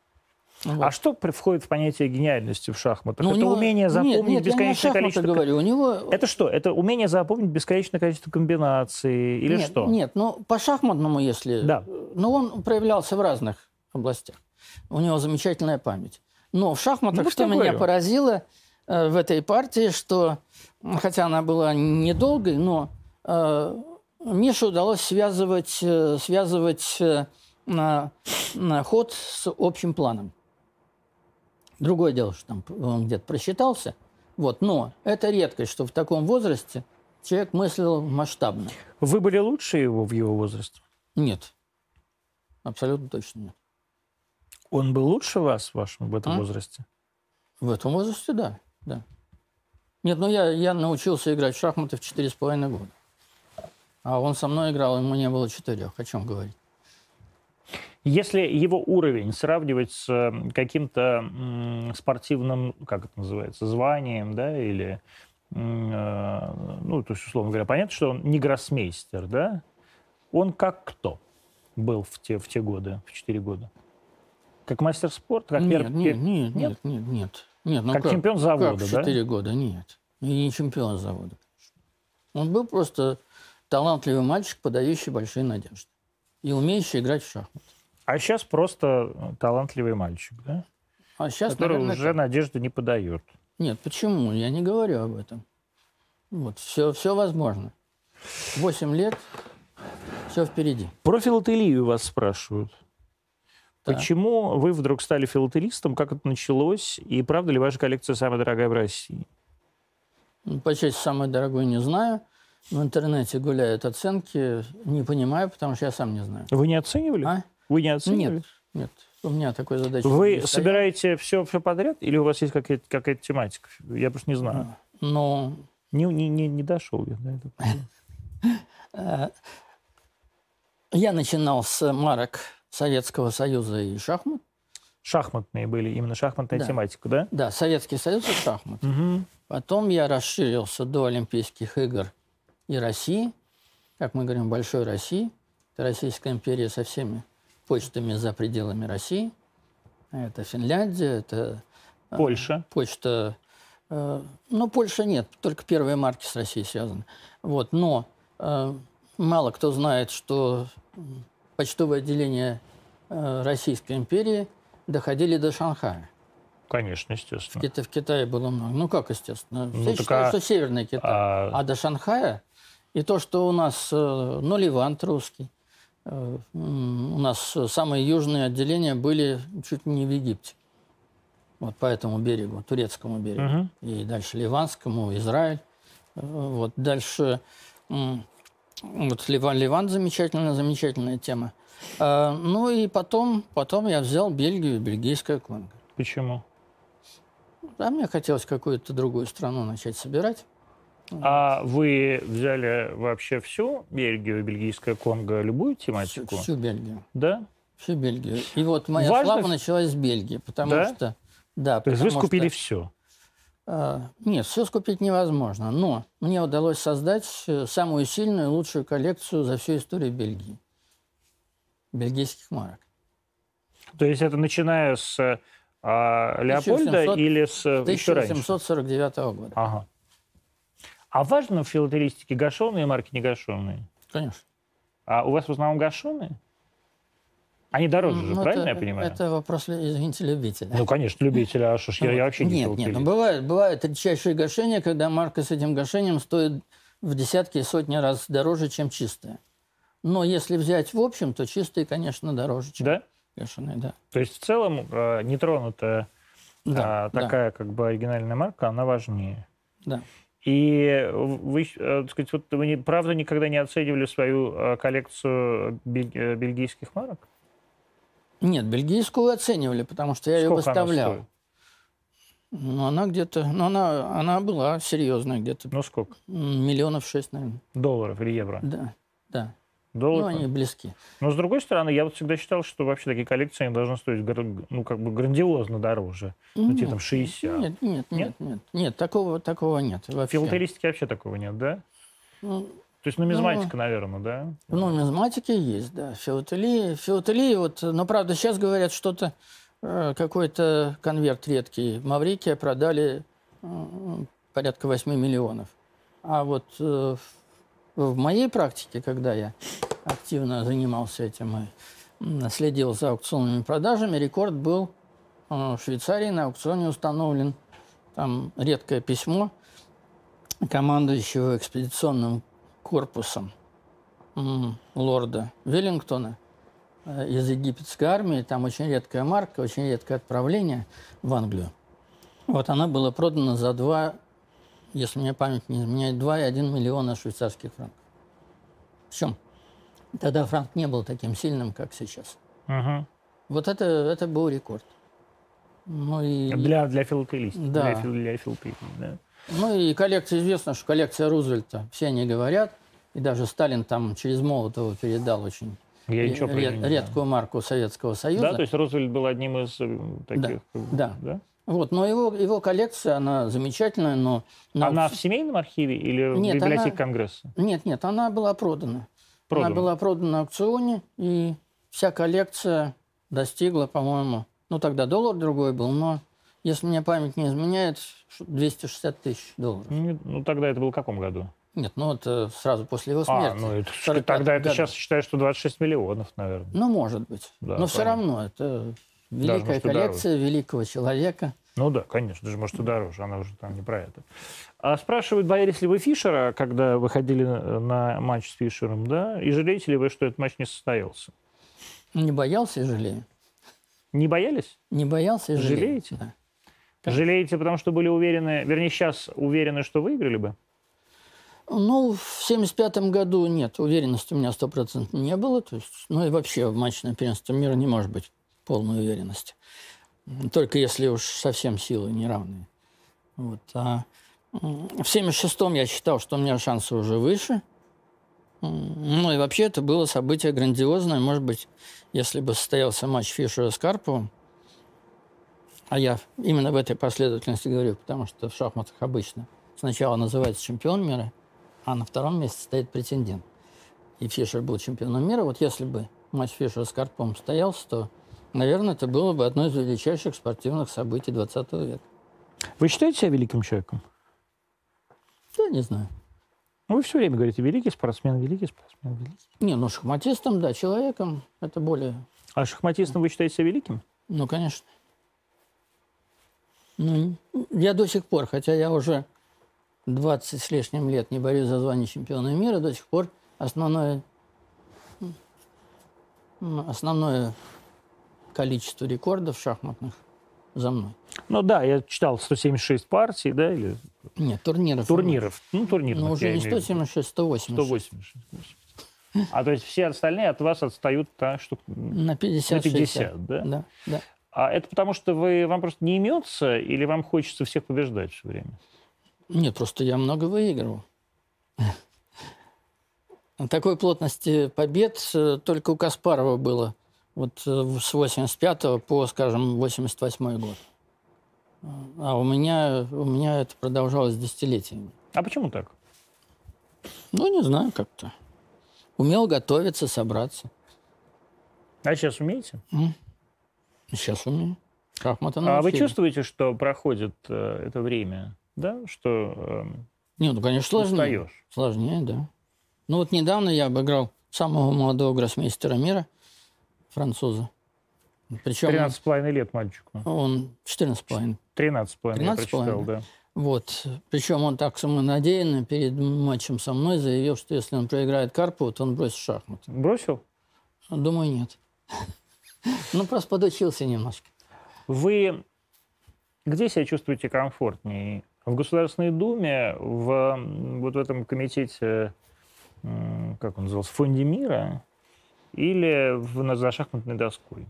Ну вот. А что входит в понятие гениальности в шахматах? Ну, это него... умение запомнить нет, нет, бесконечное количество... говорю. У него... Это что? Это умение запомнить бесконечное количество комбинаций или нет, что? Нет, ну по шахматному, если... Да. Ну он проявлялся в разных областях. У него замечательная память. Но в шахматах, ну, что меня поразило э, в этой партии, что, хотя она была недолгой, но э, Мише удалось связывать, э, связывать э, на, на ход с общим планом. Другое дело, что там он где-то просчитался. Вот, но это редкость, что в таком возрасте человек мыслил масштабно. Вы были лучше его в его возрасте? Нет. Абсолютно точно нет. Он был лучше вас в вашем в этом а? возрасте? В этом возрасте, да. Да. Нет, ну я, я научился играть в шахматы в четыре с половиной года. А он со мной играл, ему не было четырех. О чем говорить? Если его уровень сравнивать с каким-то спортивным, как это называется, званием, да, или, э, ну, то есть, условно говоря, понятно, что он не гроссмейстер, да, он как кто был в те, в те годы, в четыре года? Как мастер спорта? Как нет, пер... нет, нет, нет, нет, нет, нет. Ну как, как чемпион завода, как да? четыре года, нет. И не чемпион завода. Он был просто талантливый мальчик, подающий большие надежды. И умеющий играть в шахматы. А сейчас просто талантливый мальчик, да? А сейчас, Который наверное, уже надежды не подает. Нет, почему? Я не говорю об этом. Вот, все, все возможно. Восемь лет, все впереди. Про филателию вас спрашивают. Почему вы вдруг стали филателистом? Как это началось? И правда ли ваша коллекция самая дорогая в России? Ну, по части самой дорогой не знаю. В интернете гуляют оценки. Не понимаю, потому что я сам не знаю. Вы не оценивали? А? Вы не оценивали? Нет, нет. У меня такой задачи Вы собираете все, все подряд или у вас есть какая-то какая тематика? Я просто не знаю. Но... Не, не, не, не дошел я до этого. [laughs] Я начинал с марок Советского Союза и шахмат. Шахматные были, именно шахматная да. тематика, да? Да, Советский Союз и шахмат. Угу. Потом я расширился до Олимпийских игр и России, как мы говорим, большой России. Это Российская империя со всеми почтами за пределами России. Это Финляндия, это... Э, Польша. Почта... Э, ну, Польша нет, только первые марки с Россией связаны. Вот, но э, мало кто знает, что почтовые отделения Российской империи доходили до Шанхая. Конечно, естественно. Кита в Китае было много. Ну, как естественно? Ну, Все считают, а... что Северный Китай. А... а до Шанхая и то, что у нас, ну, Ливант русский, Э, у нас самые южные отделения были чуть не в Египте. Вот по этому берегу, турецкому берегу. Угу. И дальше Ливанскому, Израиль. Э, вот дальше вот Ливан, Ливан замечательная, замечательная тема. А, ну и потом, потом я взял Бельгию, бельгийская Конго. Почему? Да, мне хотелось какую-то другую страну начать собирать. А вы взяли вообще всю Бельгию, бельгийское Конго, любую тематику? Всю, всю Бельгию. Да? Всю Бельгию. И вот моя Важно... слава началась с Бельгии, потому да? что... Да, То есть вы скупили что, все? А, нет, все скупить невозможно. Но мне удалось создать э, самую сильную, лучшую коллекцию за всю историю Бельгии. Бельгийских марок. То есть это начиная с а, Леопольда 1700, или с 1749 года. Ага. А важно в филателистике гашеные марки, не гашеные? Конечно. А у вас в основном гашеные? Они дороже же, ну, правильно это, я понимаю? Это вопрос, извините, любителя. Ну, конечно, любителя. А что ж, я, я вообще не Нет, нет, ну, бывает, бывает редчайшие гашения, когда марка с этим гашением стоит в десятки и сотни раз дороже, чем чистая. Но если взять в общем, то чистые, конечно, дороже, чем да? гашеные, да. То есть в целом э, нетронутая да, э, такая да. как бы оригинальная марка, она важнее. Да. И вы, э, так сказать, вот вы правда никогда не оценивали свою э, коллекцию э, бельгийских марок? Нет, бельгийскую оценивали, потому что я Сколько ее выставлял. Ну, она где-то... Ну, она, она была серьезная, где-то Ну, сколько? миллионов шесть, наверное. Долларов или евро? Да, да. Ну, Долларов? они близки. Но, с другой стороны, я вот всегда считал, что вообще такие коллекции они должны стоить ну, как бы грандиозно дороже. Ну, типа там 60. Нет, нет, Нет? нет, нет. Нет, такого, такого нет вообще. филателистике вообще такого нет, да? Ну, То есть нумизматика, наверное, да? В нумизматике есть, да. Филателии, филателии вот, но правда сейчас говорят что-то, э, какой-то конверт редкий. Маврикия продали э, порядка 8 миллионов. А вот э, в моей практике, когда я активно занимался этим и следил за аукционными продажами, рекорд был в Швейцарии на аукционе установлен. Там редкое письмо командующего экспедиционным корпусом лорда Веллингтона э, из египетской армии. Там очень редкая марка, очень редкое отправление в Англию. Вот она была продана за 2, если мне память не изменяет, 2,1 миллиона швейцарских франков. Причем тогда франк не был таким сильным, как сейчас. Мгм. Вот это, это был рекорд. Ну и, Для, для филателистики. Да. Для, фил- для филателистики, да. ну и коллекция, известно, что коллекция Рузвельта, все они говорят, и даже Сталин там через Молотова передал очень Я ре- ничего про ре- это не знаю. редкую марку Советского Союза. Да, то есть Рузвельт был одним из э, таких... э, да. да? Вот, но его, его коллекция, она замечательная, но... на Она в семейном архиве или в Нет, библиотеке она- Конгресса? Нет, нет, она была продана. Продана. Она была продана на аукционе, и вся коллекция достигла, по-моему, ну тогда доллар другой был, но, если мне память не изменяет, ш- 260 тысяч долларов. Ну, ну, тогда это было в каком году? Нет, ну это сразу после его А, смерти. ну это, в 45 тогда это году. сейчас считаю, что 26 миллионов, наверное. Ну, может быть. Да, но все понятно. равно это великая может, и коллекция великого человека. Ну да, конечно, даже может и дороже, она уже там не про это. А спрашивают, боялись ли вы Фишера, когда выходили на, на матч с Фишером, да? И жалеете ли вы, что этот матч не состоялся? Не боялся и жалею. Не боялись? Не боялся и жалею. Жалеете? Да. Как- Жалеете, потому что были уверены, вернее, сейчас уверены, что выиграли бы? Ну, в 75 году нет, уверенности у меня стопроцентно не было. То есть, ну и вообще в матче на первенство мира не может быть полной уверенности. Только если уж совсем силы неравные. Вот. А в 76-м я считал, что у меня шансы уже выше. Ну и вообще это было событие грандиозное. Может быть, если бы состоялся матч Фишера с Карповым, а я именно в этой последовательности говорю, потому что в шахматах обычно сначала называется чемпион мира, а на втором месте стоит претендент. И Фишер был чемпионом мира. Вот если бы матч Фишера с Карповым состоялся, то, наверное, это было бы одно из величайших спортивных событий 20 века. Вы считаете себя великим человеком? Да, не знаю. Ну, Вы все время говорите, великий спортсмен, великий спортсмен, великий. Не, ну шахматистом, да, человеком это более... А шахматистом вы считаете себя великим? Ну, конечно. Ну, я до сих пор, хотя я уже 20 с лишним лет не борюсь за звание чемпиона мира, до сих пор основное, основное количество рекордов шахматных за мной. Ну да, я читал 176 партий, да, или Нет, турниров. турниров. Ну, турниров. Ну, уже не имею в виду. 176, 180. 186. А то есть все остальные от вас отстают так, что... На 50, На 50, 60. да? Да, да. А это потому, что вы, вам просто не имется или вам хочется всех побеждать все время? Нет, просто я много выигрывал. [laughs] Такой плотности побед э, только у Каспарова было. Вот э, с 85 по, скажем, 88 год. А у меня, у меня это продолжалось десятилетиями. А почему так? Ну, не знаю, как-то. Умел готовиться, собраться. А сейчас умеете? Сейчас умею. Шахматы А вы научили. чувствуете, что проходит э, это время, да, что эм, Не, ну, конечно, сложнее. устаешь? Сложнее, да. Ну вот недавно я обыграл самого молодого гроссмейстера мира, француза. Причем 13,5 лет мальчику. он 14,5. 13,5 я 13,5, прочитал, да. Вот. Причем он так самонадеянно перед матчем со мной заявил, что если он проиграет Карпову, то он бросит шахматы. Бросил? Думаю, нет. [laughs] Ну, просто подучился немножко. Вы где себя чувствуете комфортнее? В Государственной Думе, в вот в этом комитете, как он назывался, Фонде мира, или в, на- за шахматной доской?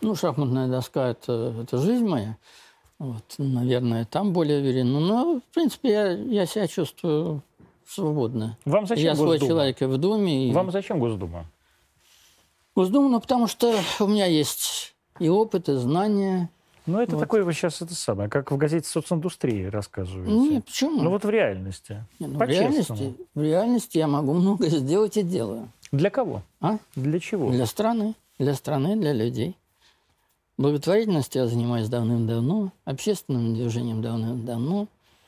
Ну, шахматная доска это, это жизнь моя. Вот, наверное, там более уверен. Но, в принципе, я, я себя чувствую свободно. Вам зачем я свой Госдума? человек и в Думе. И... Вам зачем Госдума? Госдуму, ну, потому что у меня есть и опыт, и знания. Ну, это Вот. такое вот сейчас это самое, как в газете «Социндустрии» рассказываете. Нет, почему? Ну, вот в реальности. Не, ну, в, реальности, в реальности я могу многое сделать и делаю. Для кого? А? Для чего? Для страны. Для страны, для людей. Благотворительностью я занимаюсь давным-давно, общественным движением давным-давно,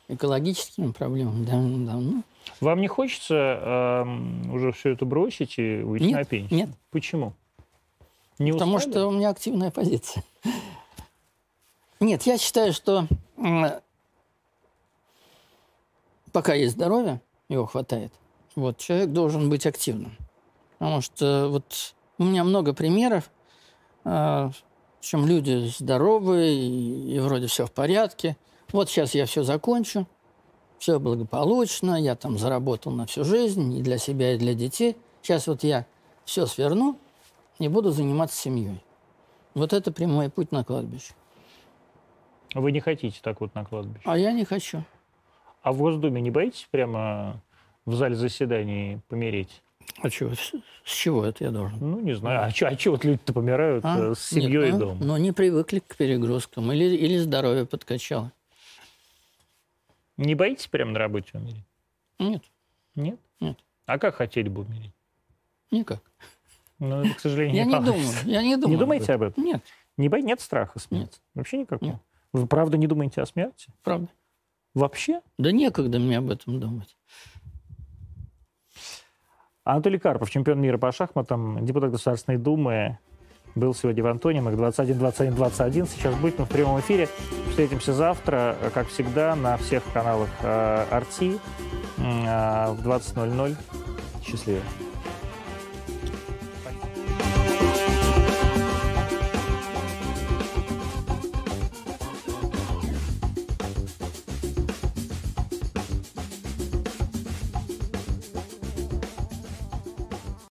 экологическими проблемами давным-давно. Вам не хочется эм, уже все это бросить и уйти Нет, на пенсию? нет. Почему? Не Потому устали? что у меня активная позиция. Нет, я считаю, что пока есть здоровье, его хватает, вот, человек должен быть активным. Потому что вот у меня много примеров, э, чем люди здоровые и, вроде все в порядке. Вот сейчас я все закончу, все благополучно, я там заработал на всю жизнь и для себя, и для детей. Сейчас вот я все сверну и буду заниматься семьей. Вот это прямой путь на кладбище. Вы не хотите так вот на кладбище. А я не хочу. А в Госдуме не боитесь прямо в зале заседаний помереть? А чего? С, чего это я должен? Ну, не знаю. А что а чё вот люди-то помирают А? э, с семьей Нет, и ну, дома? Ну, не привыкли к перегрузкам. Или, или здоровье подкачало. Не боитесь прямо на работе умереть? Нет, Нет? Нет. А как хотели бы умереть? никак. Ну, это, к сожалению, Я не получится. думаю. Я не думаю. Не думаете об этом? Нет, Не бо... Нет страха смерти? Вообще никакого? Нет. Вы правда не думаете о смерти? правда. Вообще? Да некогда мне об этом думать. Анатолий Карпов, чемпион мира по шахматам, депутат Государственной Думы, был сегодня в Антонимах 21-21-21. Сейчас будет, мы в прямом эфире. Встретимся завтра, как всегда, на всех каналах э, Арти э, в 20.00. Счастливо.